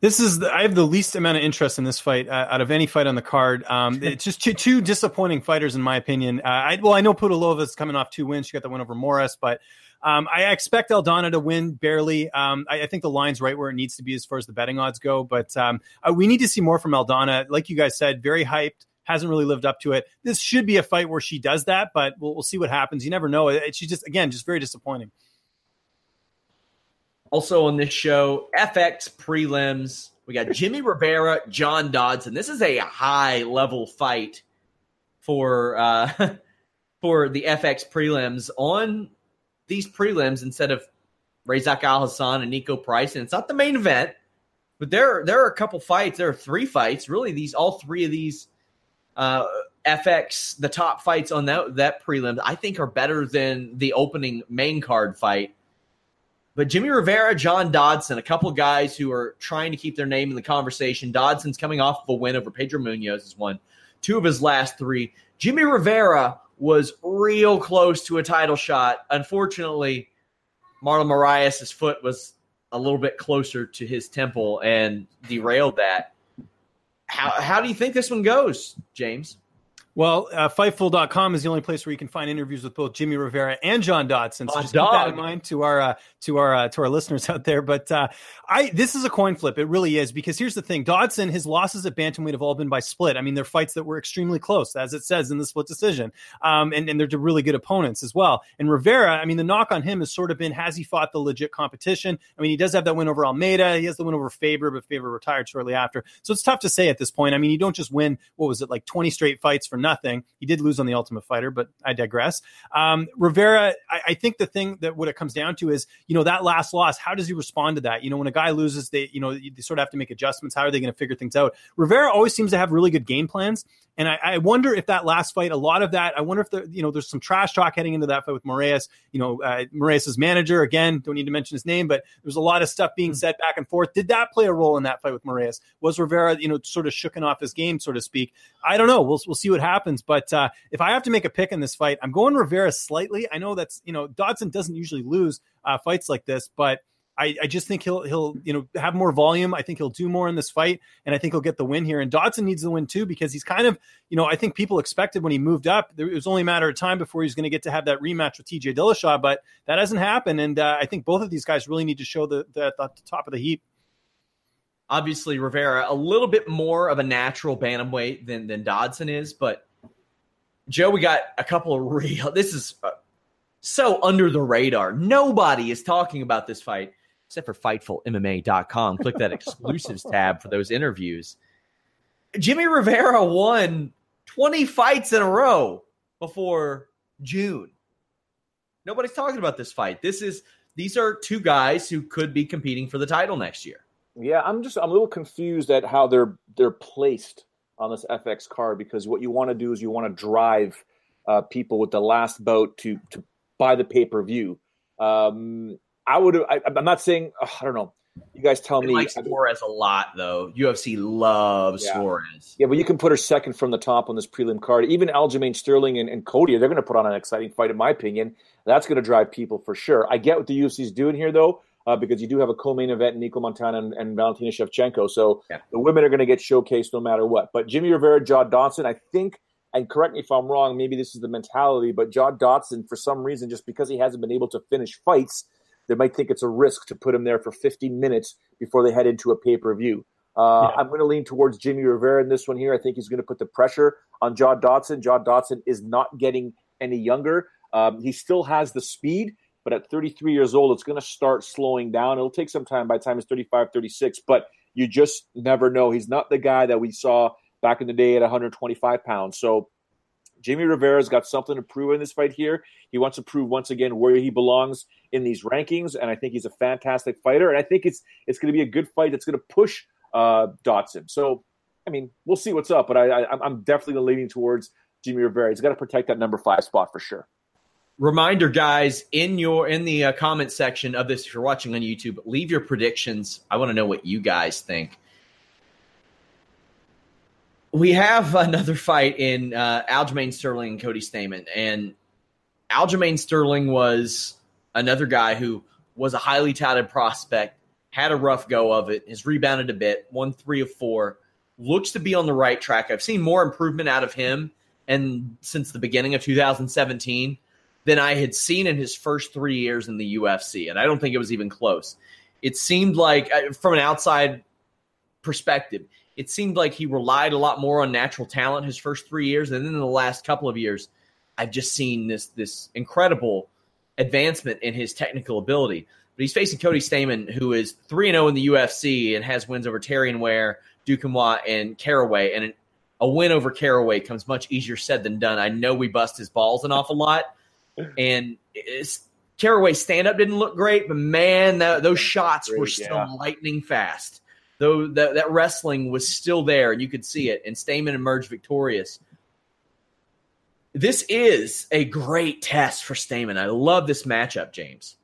This is the, I have the least amount of interest in this fight uh, out of any fight on the card. Um, <laughs> it's just two, two, disappointing fighters in my opinion. Uh, I, well, I know Pudilova's coming off two wins. She got the win over Morris, but um, I expect Aldana to win barely. Um, I, I, think the line's right where it needs to be as far as the betting odds go. But um, uh, we need to see more from Aldana. Like you guys said, very hyped. Hasn't really lived up to it. This should be a fight where she does that, but we'll, we'll see what happens. You never know. She's just again just very disappointing. Also on this show, FX prelims. We got Jimmy <laughs> Rivera, John Dodson. This is a high level fight for uh, <laughs> for the FX prelims. On these prelims, instead of Razak Al Hassan and Niko Price, and it's not the main event, but there there are a couple fights. There are three fights. Really, these all three of these uh, FX the top fights on that that prelim I think are better than the opening main card fight. But Jimmy Rivera, John Dodson, a couple guys who are trying to keep their name in the conversation. Dodson's coming off of a win over Pedro Munhoz has one, two of his last three. Jimmy Rivera was real close to a title shot. Unfortunately, Marlon Moraes' foot was a little bit closer to his temple and derailed that. How, how do you think this one goes, James? Well, uh, Fightful.com is the only place where you can find interviews with both Jimmy Rivera and John Dodson. So just dog. keep that in mind to our uh, to our uh, to our listeners <laughs> out there. But uh, I this is a coin flip. It really is because here's the thing: Dodson, his losses at bantamweight have all been by split. I mean, they're fights that were extremely close, as it says in the split decision, um, and and they're really good opponents as well. And Rivera, I mean, the knock on him has sort of been has he fought the legit competition? I mean, he does have that win over Almeida. He has the win over Faber, but Faber retired shortly after. So it's tough to say at this point. I mean, you don't just win. What was it like twenty straight fights for nothing? Nothing. He did lose on the Ultimate Fighter, but I digress. Um, Rivera, I, I, think the thing that what it comes down to is, you know, that last loss. How does he respond to that? You know, when a guy loses, they, you know, they sort of have to make adjustments. How are they going to figure things out? Rivera always seems to have really good game plans, and I, I, wonder if that last fight, a lot of that, I wonder if the, you know, there's some trash talk heading into that fight with Moraes. You know, uh, Moraes' manager again, don't need to mention his name, but there's a lot of stuff being said back and forth. Did that play a role in that fight with Moraes? Was Rivera, you know, sort of shooken off his game, so to speak? I don't know. We'll we'll see what happens. But uh, if I have to make a pick in this fight, I'm going Rivera slightly. I know that's you know Dodson doesn't usually lose uh, fights like this, but I, I, just think he'll he'll you know have more volume. I think he'll do more in this fight, and I think he'll get the win here. And Dodson needs the win too because he's kind of you know I think people expected when he moved up it was only a matter of time before he's going to get to have that rematch with T.J. Dillashaw, but that hasn't happened. And uh, I think both of these guys really need to show the, the, the top of the heap. Obviously, Rivera a little bit more of a natural bantamweight than than Dodson is, but Joe, we got a couple of real. This is uh, so under the radar. Nobody is talking about this fight except for FightfulMMA.com. Click that exclusives <laughs> tab for those interviews. Jimmy Rivera won 20 fights in a row before June. Nobody's talking about this fight. This is these are two guys who could be competing for the title next year. Yeah, I'm just I'm a little confused at how they're they're placed on this FX card because what you want to do is you want to drive uh, people with the last boat to to buy the pay per view. Um, I would. I, am not saying. I don't know. You guys tell They me. like Suarez a lot, though. UFC loves Yeah. Suarez. Yeah, but you can put her second from the top on this prelim card. Even Aljamain Sterling and, and Cody, they're going to put on an exciting fight, in my opinion. That's going to drive people for sure. I get what the UFC's doing here, though, uh, because you do have a co-main event, Nicco Montano and, and Valentina Shevchenko. So Yeah. the women are going to get showcased no matter what. But Jimmy Rivera, John Dodson, I think, and correct me if I'm wrong, maybe this is the mentality, but John Dodson, for some reason, just because he hasn't been able to finish fights, they might think it's a risk to put him there for 15 minutes before they head into a pay-per-view. Uh, Yeah. I'm going to lean towards Jimmy Rivera in this one here. I think he's going to put the pressure on John Dodson. John Dodson is not getting any younger. Um, he still has the speed, but at 33 years old, it's going to start slowing down. It'll take some time by the time he's 35, 36, but you just never know. He's not the guy that we saw back in the day at 125 pounds. So Jimmy Rivera's got something to prove in this fight here. He wants to prove once again where he belongs in these rankings, and I think he's a fantastic fighter. And I think it's it's going to be a good fight. That's going to push uh, Dodson. So, I mean, we'll see what's up. But I, I, I'm definitely leaning towards Jimmy Rivera. He's got to protect that number five spot for sure. Reminder, guys, in your in the uh, comment section of this, if you're watching on YouTube, leave your predictions. I want to know what you guys think. We have <laughs> another fight in uh, Aljamain Sterling and Cody Stamann, and Aljamain Sterling was another guy who was a highly touted prospect, had a rough go of it, has rebounded a bit, won three of four, looks to be on the right track. I've seen more improvement out of him, and since the beginning of 2017 than I had seen in his first three years in the UFC. And I don't think it was even close. It seemed like, uh, from an outside perspective, it seemed like he relied a lot more on natural talent his first three years. And then in the last couple of years, I've just seen this, this incredible advancement in his technical ability. But he's facing Cody Stamann, who is 3 0 in the UFC and has wins over Terrion Ware, Duquesnoy, and Caraway. And a win over Caraway comes much easier said than done. I know we bust his balls an awful lot and Caraway's stand up didn't look great, but man, that, those shots were still yeah. lightning fast. Though that, that wrestling was still there, and you could see it. And Stamann emerged victorious. This is a great test for Stamann. I love this matchup, James.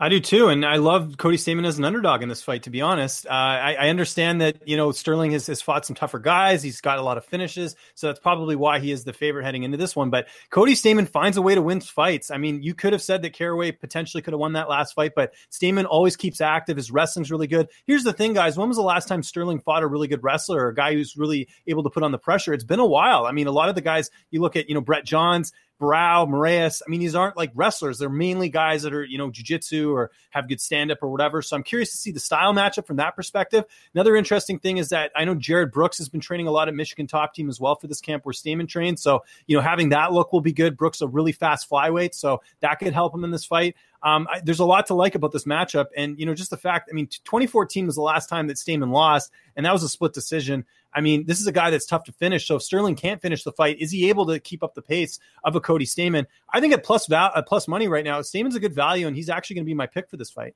I do too, and I love Cody Stamann as an underdog in this fight. To be honest, uh, I, I understand that you know Sterling has, has fought some tougher guys. He's got a lot of finishes, so that's probably why he is the favorite heading into this one. But Cody Stamann finds a way to win fights. I mean, you could have said that Caraway potentially could have won that last fight, but Stamann always keeps active. His wrestling's really good. Here's the thing, guys: when was the last time Sterling fought a really good wrestler, or a guy who's really able to put on the pressure? It's been a while. I mean, a lot of the guys you look at, you know, Brett Johns. Barão, Moraes. I mean, these aren't like wrestlers. They're mainly guys that are, you know, jujitsu or have good stand up or whatever. So I'm curious to see the style matchup from that perspective. Another interesting thing is that I know Jared Brooks has been training a lot at Michigan top team as well for this camp where Stamann trained. So, you know, having that look will be good. Brooks a really fast flyweight. So that could help him in this fight. Um, I, there's a lot to like about this matchup. And, you know, just the fact, I mean, 2014 was the last time that Stamann lost, and that was a split decision. I mean, this is a guy that's tough to finish. So if Sterling can't finish the fight, is he able to keep up the pace of a Cody Stamann? I think at plus val- at plus money right now, Stamann's a good value, and he's actually going to be my pick for this fight.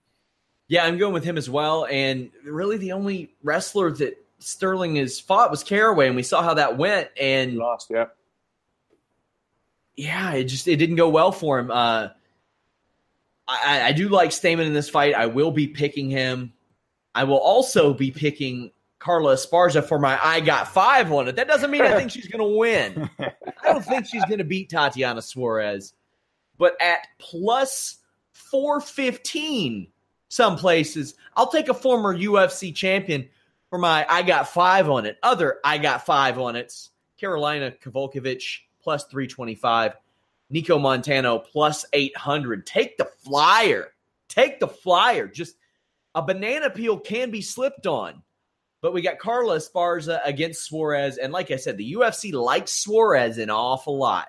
Yeah, I'm going with him as well. And really, the only wrestler that Sterling has fought was Caraway, and we saw how that went. And Lost, yeah. yeah, it just it didn't go well for him. Uh, I, I do like Stamann in this fight. I will be picking him. I will also be picking Carla Esparza for my I got five on it. That doesn't mean I think she's going to win. I don't think she's going to beat Tatiana Suarez. But at plus 415, some places, I'll take a former UFC champion for my I got five on it. Other I got five on it. Karolina Kowalkiewicz plus 325. Nicco Montano plus 800. Take the flyer. Take the flyer. Just a banana peel can be slipped on. But we got Carla Esparza against Suarez. And like I said, the UFC likes Suarez an awful lot.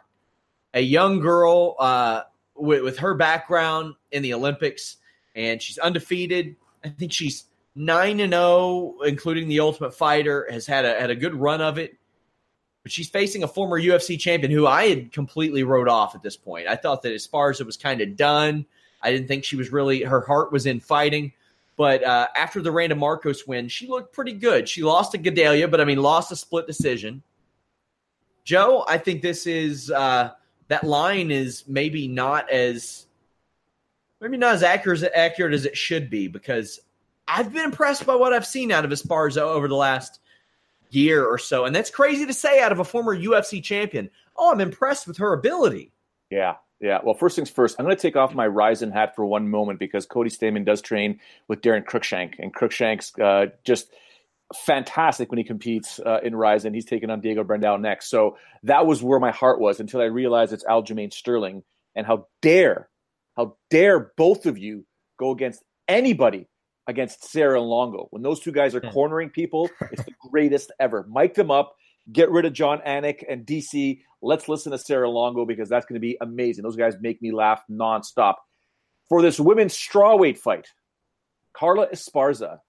A young girl uh, with, with her background in the Olympics, and she's undefeated. I think she's 9 and 0, including the Ultimate Fighter, has had a, had a good run of it but she's facing a former UFC champion who I had completely wrote off at this point. I thought that Esparza was kind of done. I didn't think she was really her heart was in fighting. But uh, after the Randa Marcos win, she looked pretty good. She lost to Gadelha, but I mean, lost a split decision. Joe, I think this is uh, that line is maybe not as maybe not as accurate accurate as it should be because I've been impressed by what I've seen out of Esparza over the last year or so. And that's crazy to say out of a former UFC champion. Oh, I'm impressed with her ability. Yeah, yeah. Well, first things first, I'm going to take off my Rizin hat for one moment because Cody Stamann does train with Daron Cruickshank, and Cruickshank's uh, just fantastic when he competes uh, in Rizin. He's taking on Diego Brandao next. So that was where my heart was until I realized it's Aljamain Sterling. And how dare, how dare both of you go against anybody against Serra and Longo. When those two guys are hmm. cornering people, it's the greatest ever. Mic them up, get rid of John Anik and DC. Let's listen to Serra Longo because that's going to be amazing. Those guys make me laugh nonstop. For this women's strawweight fight, Carla Esparza.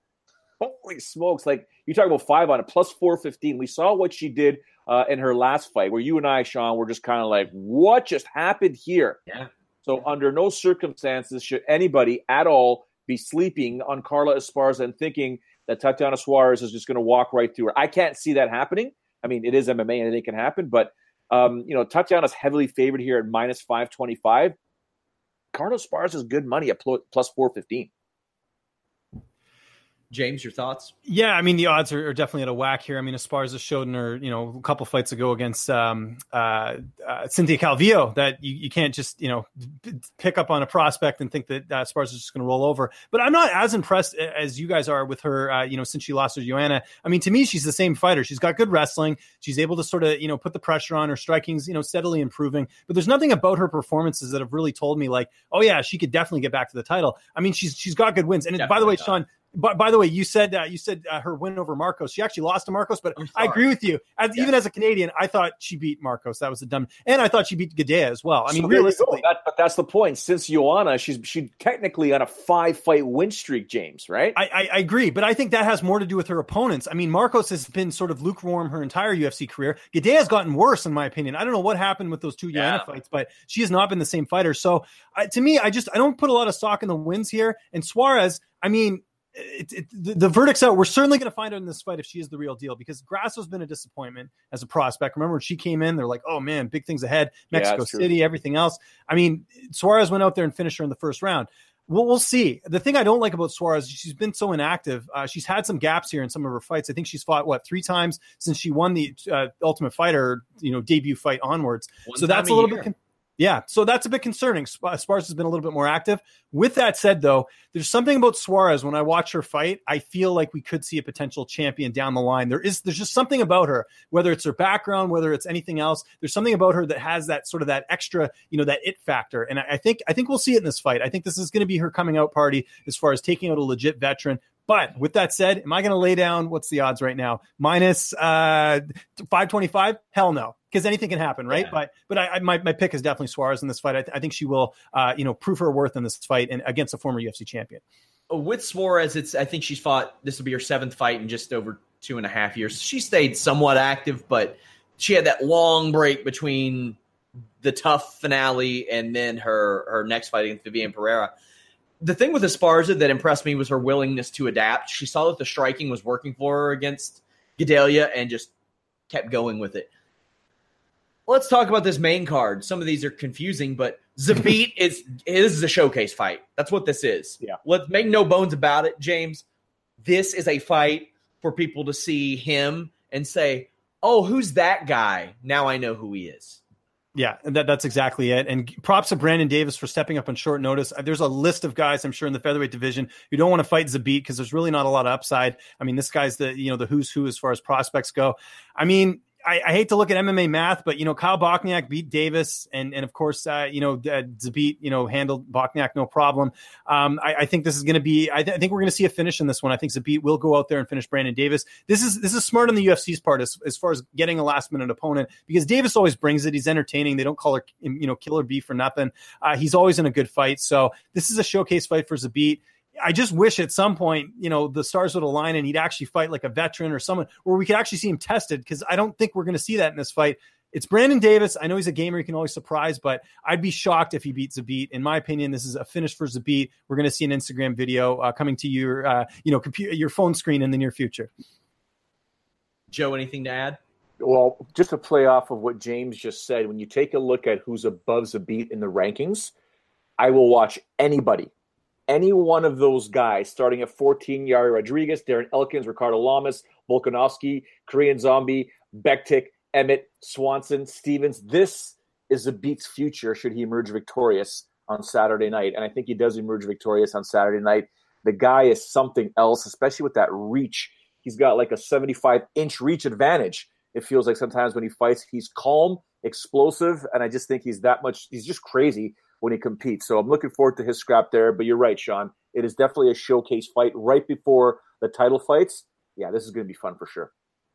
Holy smokes! Like you talk about five on it, plus four fifteen. We saw what she did uh, in her last fight, where you and I, Sean, were just kind of like, "What just happened here?" Yeah. So, under no circumstances should anybody at all be sleeping on Carla Esparza and thinking that Tatiana Suarez is just going to walk right through her. I can't see that happening. I mean, it is MMA, and anything can happen, but um, you know, Tatiana's heavily favored here at minus five twenty five. Carla Esparza is good money at plus four fifteen. James, your thoughts? Yeah, I mean the odds are, are, definitely at a whack here. I mean, Esparza showed in her, you know, a couple fights ago against um, uh, uh, Cynthia Calvillo that you, you can't just, you know, pick up on a prospect and think that uh, Esparza is just going to roll over. But I'm not as impressed as you guys are with her, uh, you know, since she lost to Joanna. I mean, to me, she's the same fighter. She's got good wrestling. She's able to sort of, you know, put the pressure on. Her striking's, you know, steadily improving. But there's nothing about her performances that have really told me like, oh yeah, she could definitely get back to the title. I mean, she's she's got good wins. And definitely by the way. Sean by, by the way, you said uh, you said uh, her win over Marcos. She actually lost to Marcos, but I agree with you. As, yeah. Even as a Canadian, I thought she beat Marcos. That was a dumb, and I thought she beat Gadelha as well. I mean, so realistically, that, but that's the point. Since Joanna, she's she technically on a five fight win streak, James. Right? I, I, I agree, but I think that has more to do with her opponents. I mean, Marcos has been sort of lukewarm her entire UFC career. Gadelha has gotten worse, in my opinion. I don't know what happened with those two Joanna yeah. fights, but she has not been the same fighter. So, to me, I just I don't put a lot of stock in the wins here. And Suarez, I mean it, it, the, the, verdict's out. We're certainly going to find out in this fight if she is the real deal because Grasso's been a disappointment as a prospect. Remember when she came in, they're like, oh man, big things ahead. Mexico yeah, City, everything else. I mean, Suarez went out there and finished her in the first round. Well, we'll see. The thing I don't like about Suarez, she's been so inactive. Uh, she's had some gaps here in some of her fights. I think she's fought what three times since she won the uh, Ultimate Fighter, you know, debut fight onwards. One so that's a little year. bit. Con- yeah, so that's a bit concerning. Uh, Suarez has been a little bit more active. With that said, though, there's something about Suarez when I watch her fight. I feel like we could see a potential champion down the line. There is, there's just something about her, whether it's her background, whether it's anything else. There's something about her that has that sort of that extra, you know, that it factor. And I, I think, I think we'll see it in this fight. I think this is going to be her coming out party as far as taking out a legit veteran. But with that said, am I going to lay down? What's the odds right now? Minus uh, 525? Hell no because anything can happen, right? Yeah. But but I, I, my my pick is definitely Suarez in this fight. I, th- I think she will, uh, you know, prove her worth in this fight and against a former UFC champion. Uh, with Suarez, it's I think she's fought. This will be her seventh fight in just over two and a half years. She stayed somewhat active, but she had that long break between the TUF finale and then her her next fight against Viviane Pereira. The thing with Esparza that impressed me was her willingness to adapt. She saw that the striking was working for her against Gadelha and just kept going with it let's talk about this main card. Some of these are confusing, but Zabit <laughs> is this is a showcase fight. That's what this is. Yeah. Let's make no bones about it, James. This is a fight for people to see him and say, "Oh, who's that guy? Now I know who he is." Yeah, that, that's exactly it. And props to Brandon Davis for stepping up on short notice. Uh, there's a list of guys I'm sure in the featherweight division who don't want to fight Zabit because there's really not a lot of upside. I mean, this guy's the you know the who's who as far as prospects go. I mean, I, I, hate to look at MMA math, but you know, Kyle Bochniak beat Davis, and and of course, uh, you know, uh, Zabit, you know, handled Bochniak no problem. Um, I, I, think this is going to be. I, th- I, think we're going to see a finish in this one. I think Zabit will go out there and finish Brandon Davis. This is this is smart on the UFC's part as, as far as getting a last minute opponent because Davis always brings it. He's entertaining. They don't call her you know killer B for nothing. Uh, he's always in a good fight. So this is a showcase fight for Zabit. I just wish at some point, you know, the stars would align and he'd actually fight like a veteran or someone where we could actually see him tested because I don't think we're going to see that in this fight. It's Brandon Davis. I know he's a gamer; he can always surprise, but I'd be shocked if he beats Zabit. In my opinion, this is a finish for Zabit. We're going to see an Instagram video uh, coming to your, uh, you know, computer, your phone screen in the near future. Joe, anything to add? Well, just to play off of what James just said, when you take a look at who's above Zabit in the rankings, I will watch anybody any one of those guys, starting at 14, Yair Rodriguez, Darren Elkins, Ricardo Lamas, Volkanovski, Korean Zombie, Bektic, Emmett, Swanson, Stevens. This is the Beats future should he emerge victorious on Saturday night. And I think he does emerge victorious on Saturday night. The guy is something else, especially with that reach. He's got like a 75 inch reach advantage. It feels like sometimes when he fights, he's calm, explosive, and I just think he's that much, he's just crazy when he competes. So I'm looking forward to his scrap there. But you're right, Sean. It is definitely a showcase fight right before the title fights. Yeah, this is going to be fun for sure.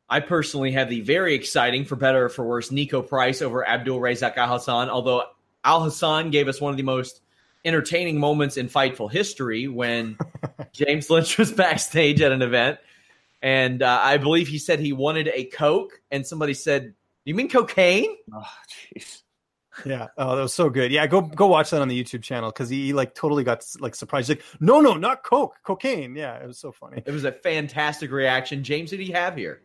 I personally have the very exciting, for better or for worse, Niko Price over Abdul Razak Al Hassan. Although Al Hassan gave us one of the most entertaining moments in Fightful history when <laughs> James Lynch was backstage at an event. And uh, I believe he said he wanted a Coke, and somebody said, You mean cocaine? Oh, jeez. Yeah. Oh, that was so good. Yeah, go go watch that on the YouTube channel because he, he, like totally got like surprised. Like, no, no, not coke, cocaine. Yeah, it was so funny. It was a fantastic reaction. James, did he have here?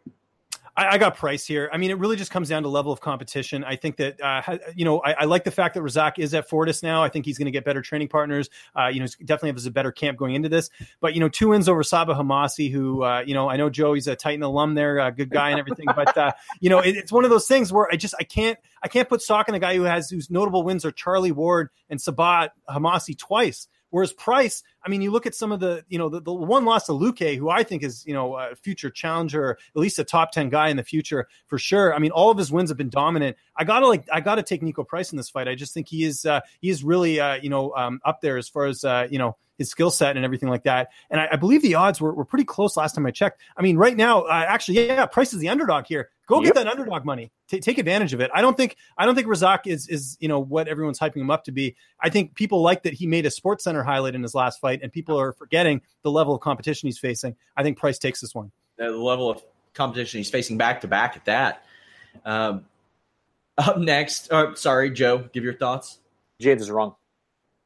I, I, got Price here. I mean, it really just comes down to level of competition. I think that uh, you know I, I, like the fact that Razak is at Fortis now. I think he's going to get better training partners. Uh, you know, definitely has a better camp going into this. But you know, two wins over Sabah Homasi, who uh, you know I know Joe, he's a Titan alum there, a good guy and everything. but uh, you know, it, it's one of those things where I just I can't I can't put stock in a guy who has whose notable wins are Charlie Ward and Sabah Homasi twice. Whereas Price, I mean, you look at some of the, you know, the, the one loss to Luque, who I think is, you know, a future challenger, at least a top 10 guy in the future for sure. I mean, all of his wins have been dominant. I gotta like, I gotta take Niko Price in this fight. I just think he is, uh, he is really, uh, you know, um, up there as far as, uh, you know, his skill set and everything like that. And I, I, believe the odds were, were pretty close last time I checked. I mean, right now, uh, actually, yeah, Price is the underdog here. Go yep. get that underdog money. T- take advantage of it. I don't think I don't think Razak is is you know what everyone's hyping him up to be. I think people like that he made a Sports Center highlight in his last fight, and people are forgetting the level of competition he's facing. I think Price takes this one. The level of competition he's facing back to back at that. Um, up next, uh, sorry, Joe, give your thoughts. James is wrong.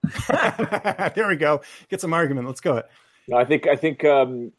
<laughs> there we go. Get some argument. Let's go. No, I think I think um,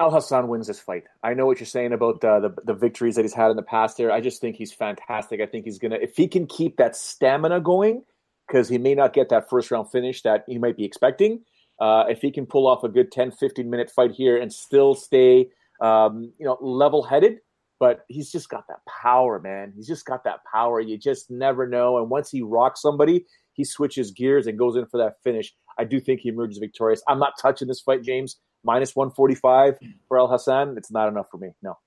Alhassan wins this fight. I know what you're saying about the the victories that he's had in the past. There, I just think he's fantastic. I think he's gonna if he can keep that stamina going, because he may not get that first round finish that he might be expecting. Uh, if he can pull off a good 10, 15 minute fight here and still stay, um, you know, level headed, but he's just got that power, man. He's just got that power. You just never know. And once he rocks somebody, he switches gears and goes in for that finish. I do think he emerges victorious. I'm not touching this fight, James. Minus 145 for El Hassan, It's not enough for me. No.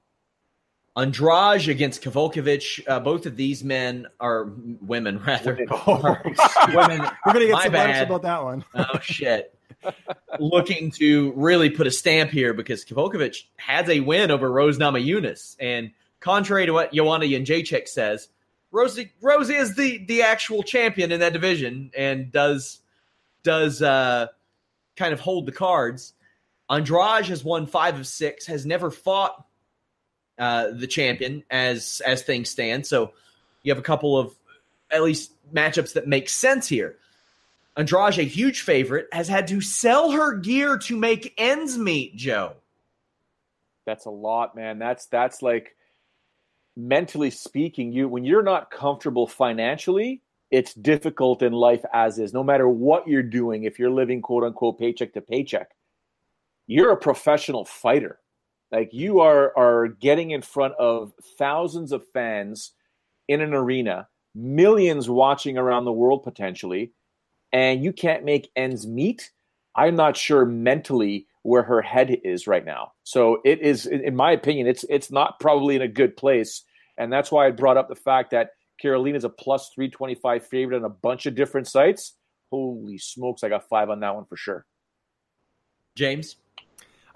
Andrade against Kowalkiewicz. Uh, both of these men are women, <laughs> rather. Women. Oh, <laughs> women. We're going <laughs> to get some bad. about that one. oh, shit. Looking to really put a stamp here because Kowalkiewicz has a win over Rose Namajunas. And contrary to what Joanna Jędrzejczyk says, Rosie Rosie is the the actual champion in that division and does does uh, kind of hold the cards. Andrade has won five of six, has never fought uh, the champion as as things stand. So you have a couple of at least matchups that make sense here. Andrade, a huge favorite, has had to sell her gear to make ends meet. Joe, that's a lot, man. That's that's like mentally speaking, you when you're not comfortable financially, it's difficult in life as is. No matter what you're doing, if you're living quote unquote paycheck to paycheck, you're a professional fighter. Like you are are getting in front of thousands of fans in an arena, millions watching around the world potentially, and you can't make ends meet. I'm not sure mentally where her head is right now. So it is, in my opinion, it's it's not probably in a good place and that's why I brought up the fact that Carolina is a plus 325 favorite on a bunch of different sites. Holy smokes, I got five on that one for sure. James?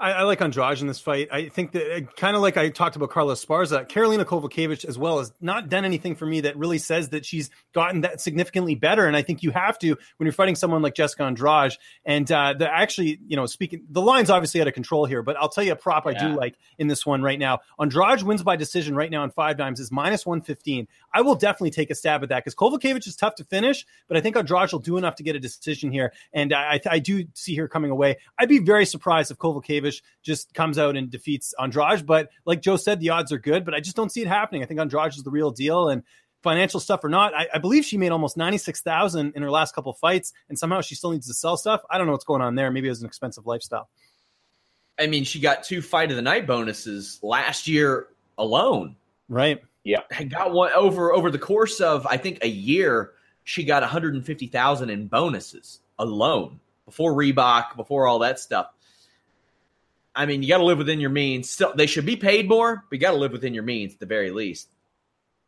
I, I, like Andrade in this fight. I think that uh, kind of like I talked about Carla Esparza, Karolina Kowalkiewicz as well has not done anything for me that really says that she's gotten that significantly better. And I think you have to when you're fighting someone like Jessica Andrade. And uh, the actually, you know, speaking the line's obviously out of control here, but I'll tell you a prop yeah. I do like in this one right now. Andrade wins by decision right now in 5Dimes is minus one fifteen. I will definitely take a stab at that because Kovalevich is tough to finish, but I think Andrade will do enough to get a decision here. And I, I, I do see her coming away. I'd be very surprised if Kowalkiewicz just comes out and defeats Andrade. But like Joe said, the odds are good, but I just don't see it happening. I think Andrade is the real deal. And financial stuff or not. I, I believe she made almost ninety six thousand in her last couple fights, and somehow she still needs to sell stuff. I don't know what's going on there. Maybe it was an expensive lifestyle. I mean, she got two fight of the night bonuses last year alone. Right. Yeah. I got one over over the course of I think a year. She got one hundred and fifty thousand in bonuses alone before Reebok, before all that stuff. I mean, you got to live within your means. Still, they should be paid more, but you got to live within your means at the very least.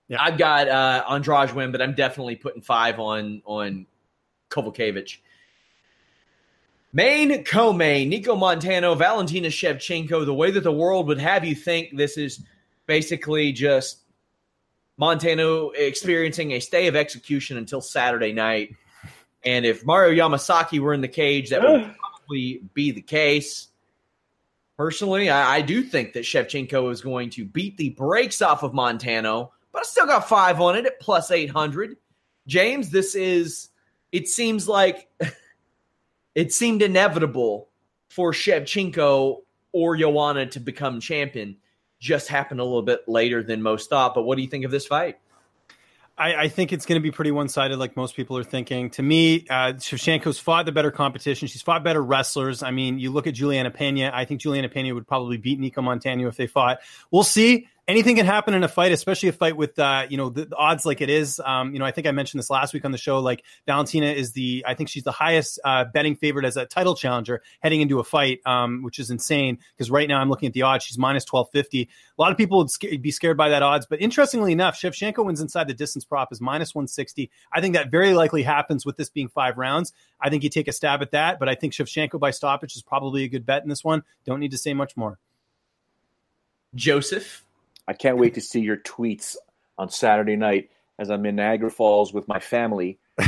Yeah. I've got uh, Andrade win, but I'm definitely putting five on on Kowalkiewicz. Main co-main, Nicco Montano, Valentina Shevchenko. The way that the world would have you think this is basically just Montano experiencing a stay of execution until Saturday night. And if Mario Yamasaki were in the cage, that would probably be the case. Personally, I, I, do think that Shevchenko is going to beat the brakes off of Montano, but I still got five on it at plus 800. James, this is, it seems like <laughs> it seemed inevitable for Shevchenko or Joanna to become champion. Just happened a little bit later than most thought. But what do you think of this fight? I, I, think it's going to be pretty one sided, like most people are thinking. To me, uh, Shevchenko's fought the better competition. She's fought better wrestlers. I mean, you look at Juliana Pena. I think Juliana Pena would probably beat Nicco Montano if they fought. We'll see anything can happen in a fight, especially a fight with uh, you know the, the, odds like it is. Um, you know, I think I mentioned this last week on the show. Like Valentina is the, I think she's the highest uh, betting favorite as a title challenger heading into a fight, um, which is insane because right now I'm looking at the odds. She's minus twelve fifty. A lot of people would be scared by that odds, but interestingly enough, Shevchenko wins inside the distance prop is minus one sixty. I think that very likely happens with this being five rounds. I think you take a stab at that, but I think Shevchenko by stoppage is probably a good bet in this one. Don't need to say much more. Joseph, I can't wait to see your tweets on Saturday night as I'm in Niagara Falls with my family. <laughs>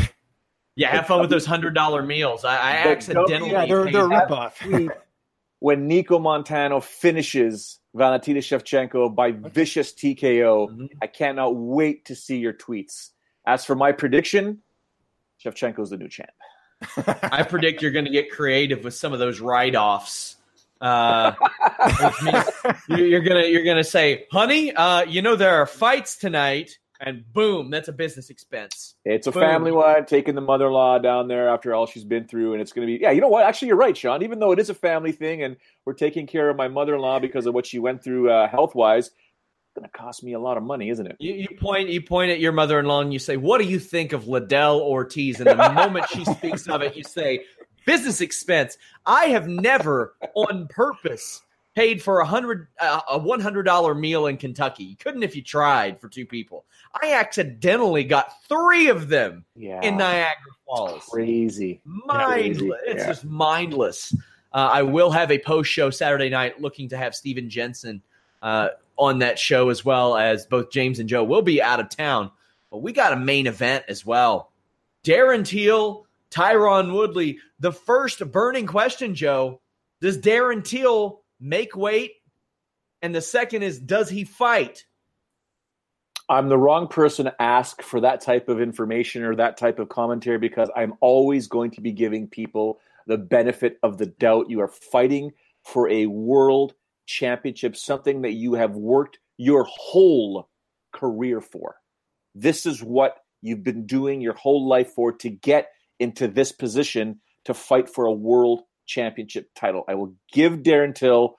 Yeah, have fun with those hundred dollar meals. I, I accidentally yeah, they're, they're ripoff. <laughs> when Nicco Montano finishes Valentina Shevchenko by vicious TKO, mm-hmm. I cannot wait to see your tweets. As for my prediction, Shevchenko's the new champ. <laughs> I predict you're going to get creative with some of those write offs uh, <laughs> you're gonna you're gonna say, honey, uh, you know there are fights tonight, and boom, that's a business expense. It's a boom. family one, taking the mother-in-law down there after all she's been through, and it's gonna be yeah. You know what? Actually, you're right, Sean. Even though it is a family thing, and we're taking care of my mother-in-law because of what she went through uh, health-wise. it's Going to cost me a lot of money, isn't it? You, you, point, you point at your mother-in-law, and you say, "What do you think of Liddell Ortiz?" And the moment she speaks of it, you say, business expense. I have never, on purpose, paid for a hundred uh, a one hundred dollar meal in Kentucky. You couldn't if you tried for two people. I accidentally got three of them yeah. in Niagara Falls. It's crazy, mindless. Crazy. It's yeah. just mindless. Uh, I will have a post show Saturday night, looking to have Steven Jensen uh, on that show as well as both James and Joe will be out of town. But we got a main event as well. Darren Till Tyron Woodley. The first burning question, Joe, does Darren Till make weight? And the second is, does he fight? I'm the wrong person to ask for that type of information or that type of commentary because I'm always going to be giving people the benefit of the doubt. You are fighting for a world championship, something that you have worked your whole career for. This is what you've been doing your whole life for to get into this position to fight for a world championship title. I will give Darren Till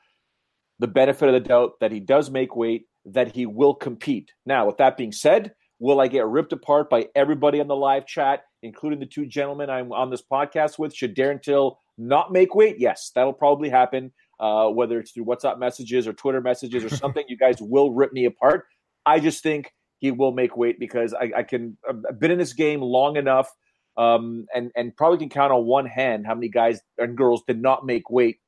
the benefit of the doubt that he does make weight, that he will compete. Now, with that being said, will I get ripped apart by everybody on the live chat, including the two gentlemen I'm on this podcast with? Should Darren Till not make weight? Yes, that'll probably happen. Uh, whether it's through WhatsApp messages or Twitter messages or <laughs> something, you guys will rip me apart. I just think he will make weight because I, I can. I've been in this game long enough um, and and probably can count on one hand how many guys and girls did not make weight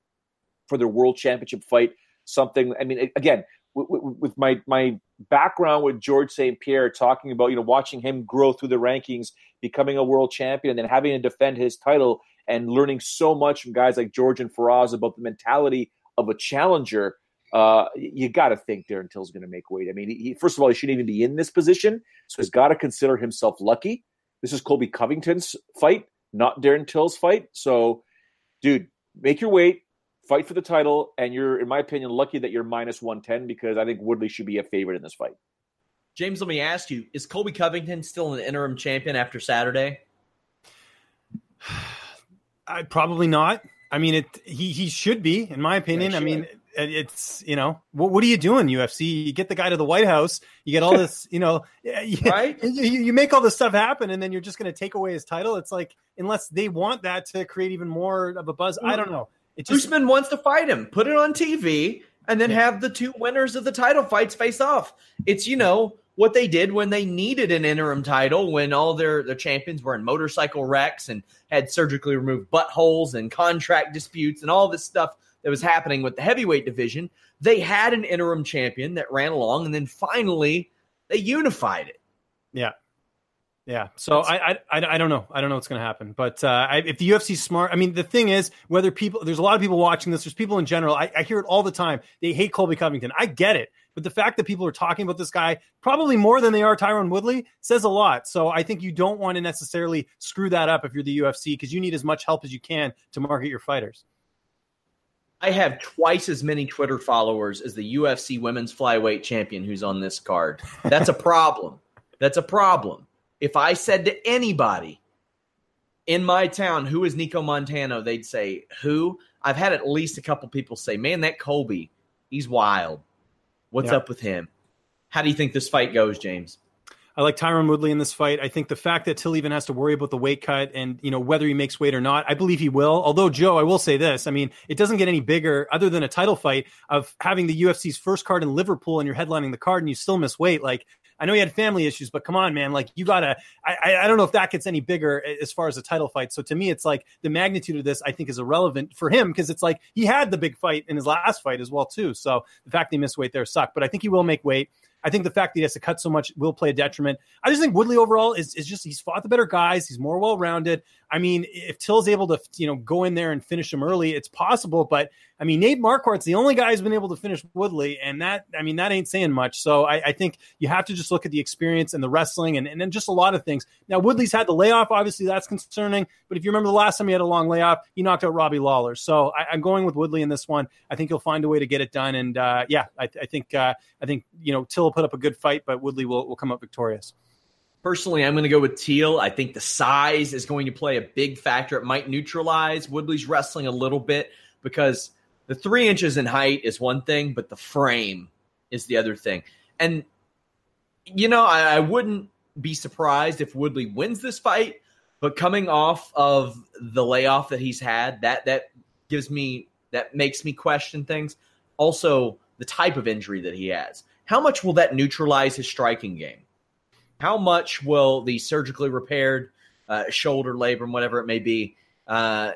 for their world championship fight. Something. I mean, again, with, my my background with George St. Pierre, talking about you know watching him grow through the rankings, becoming a world champion, and then having to defend his title, and learning so much from guys like George and Firas about the mentality of a challenger. Uh, you got to think Darren Till's going to make weight. I mean, he, first of all, he shouldn't even be in this position, so he's got to consider himself lucky. This is Colby Covington's fight, not Darren Till's fight. So, dude, make your weight, fight for the title, and you're, in my opinion, lucky that you're minus 110 because I think Woodley should be a favorite in this fight. James, let me ask you: Is Colby Covington still an interim champion after Saturday? <sighs> I, probably not. I mean, it. He he should be, in my opinion. I mean, it's you know what, what are you doing UFC? You get the guy to the White House, you get all <laughs> this, you know, you, right? <laughs> You, you make all this stuff happen, and then you're just going to take away his title. It's like unless they want that to create even more of a buzz. I mm. don't know. It just, Usman wants to fight him. Put it on TV, and then have the two winners of the title fights face off. It's you know what they did when they needed an interim title when all their, their champions were in motorcycle wrecks and had surgically removed buttholes and contract disputes and all this stuff that was happening with the heavyweight division. They had an interim champion that ran along and then finally they unified it. Yeah. Yeah, so I, I I don't know I don't know what's going to happen, but uh, I, if the UFC's smart, I mean the thing is whether people there's a lot of people watching this, there's people in general. I, I hear it all the time. They hate Colby Covington. I get it, but the fact that people are talking about this guy probably more than they are Tyron Woodley says a lot. So I think you don't want to necessarily screw that up if you're the UFC because you need as much help as you can to market your fighters. I have twice as many Twitter followers as the UFC women's flyweight champion who's on this card. That's a problem. That's a problem if I said to anybody in my town, who is Nicco Montano, they'd say, Who? I've had at least a couple people say, Man, that Colby, he's wild. What's yeah. up with him? How do you think this fight goes, James? I like Tyron Woodley in this fight. I think the fact that Till even has to worry about the weight cut and you know whether he makes weight or not, I believe he will. Although Joe, I will say this: I mean, it doesn't get any bigger other than a title fight of having the UFC's first card in Liverpool and you're headlining the card and you still miss weight. Like I know he had family issues, but come on, man. Like you gotta. I, I don't know if that gets any bigger as far as a title fight. So to me, it's like the magnitude of this I think is irrelevant for him because it's like he had the big fight in his last fight as well too. So the fact he missed weight there sucked, but I think he will make weight. I think the fact that he has to cut so much will play a detriment. I just think Woodley overall is, is just he's fought the better guys. He's more well rounded. I mean, if Till's able to you know go in there and finish him early, it's possible. But I mean, Nate Marquardt's the only guy who's been able to finish Woodley, and that I mean that ain't saying much. So I, I think you have to just look at the experience and the wrestling and, and then just a lot of things. Now Woodley's had the layoff, obviously that's concerning. But if you remember the last time he had a long layoff, he knocked out Robbie Lawler. So I, am going with Woodley in this one. I think he'll find a way to get it done. And uh, yeah, I, I think uh, I think you know Till put up a good fight, but Woodley will will come up victorious. Personally, I'm going to go with Till. I think the size is going to play a big factor. It might neutralize Woodley's wrestling a little bit because the three inches in height is one thing, but the frame is the other thing. And, you know, I, I wouldn't be surprised if Woodley wins this fight, but coming off of the layoff that he's had, that that gives me that makes me question things. Also, the type of injury that he has. How much will that neutralize his striking game? How much will the surgically repaired uh, shoulder labrum, whatever it may be, uh,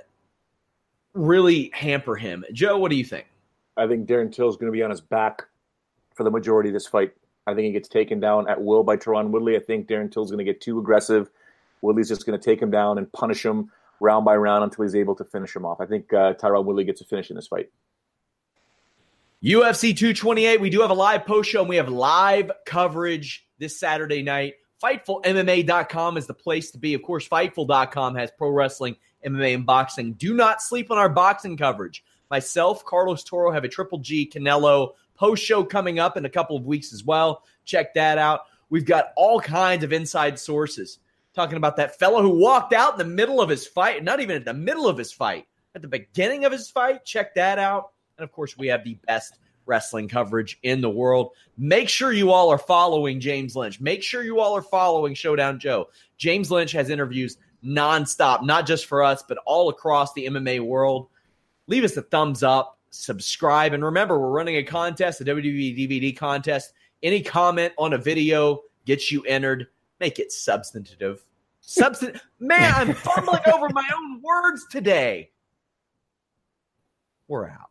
really hamper him? Joe, what do you think? I think Darren Till is going to be on his back for the majority of this fight. I think he gets taken down at will by Tyron Woodley. I think Darren Till is going to get too aggressive. Woodley's just going to take him down and punish him round by round until he's able to finish him off. I think uh, Tyron Woodley gets a finish in this fight. UFC 228, we do have a live post show and we have live coverage this Saturday night. FightfulMMA.com is the place to be. Of course, Fightful.com has pro wrestling, MMA, and boxing. Do not sleep on our boxing coverage. Myself, Carlos Toro, have a Triple G Canelo post show coming up in a couple of weeks as well. Check that out. We've got all kinds of inside sources talking about that fellow who walked out in the middle of his fight, not even at the middle of his fight, at the beginning of his fight. Check that out. And of course, we have the best wrestling coverage in the world. Make sure you all are following James Lynch. Make sure you all are following Showdown Joe. James Lynch has interviews nonstop, not just for us, but all across the MMA world. Leave us a thumbs up, subscribe, and remember, we're running a contest, a WWE DVD contest. Any comment on a video gets you entered. Make it substantive. Substan- <laughs> Man, I'm fumbling over my own words today. We're out.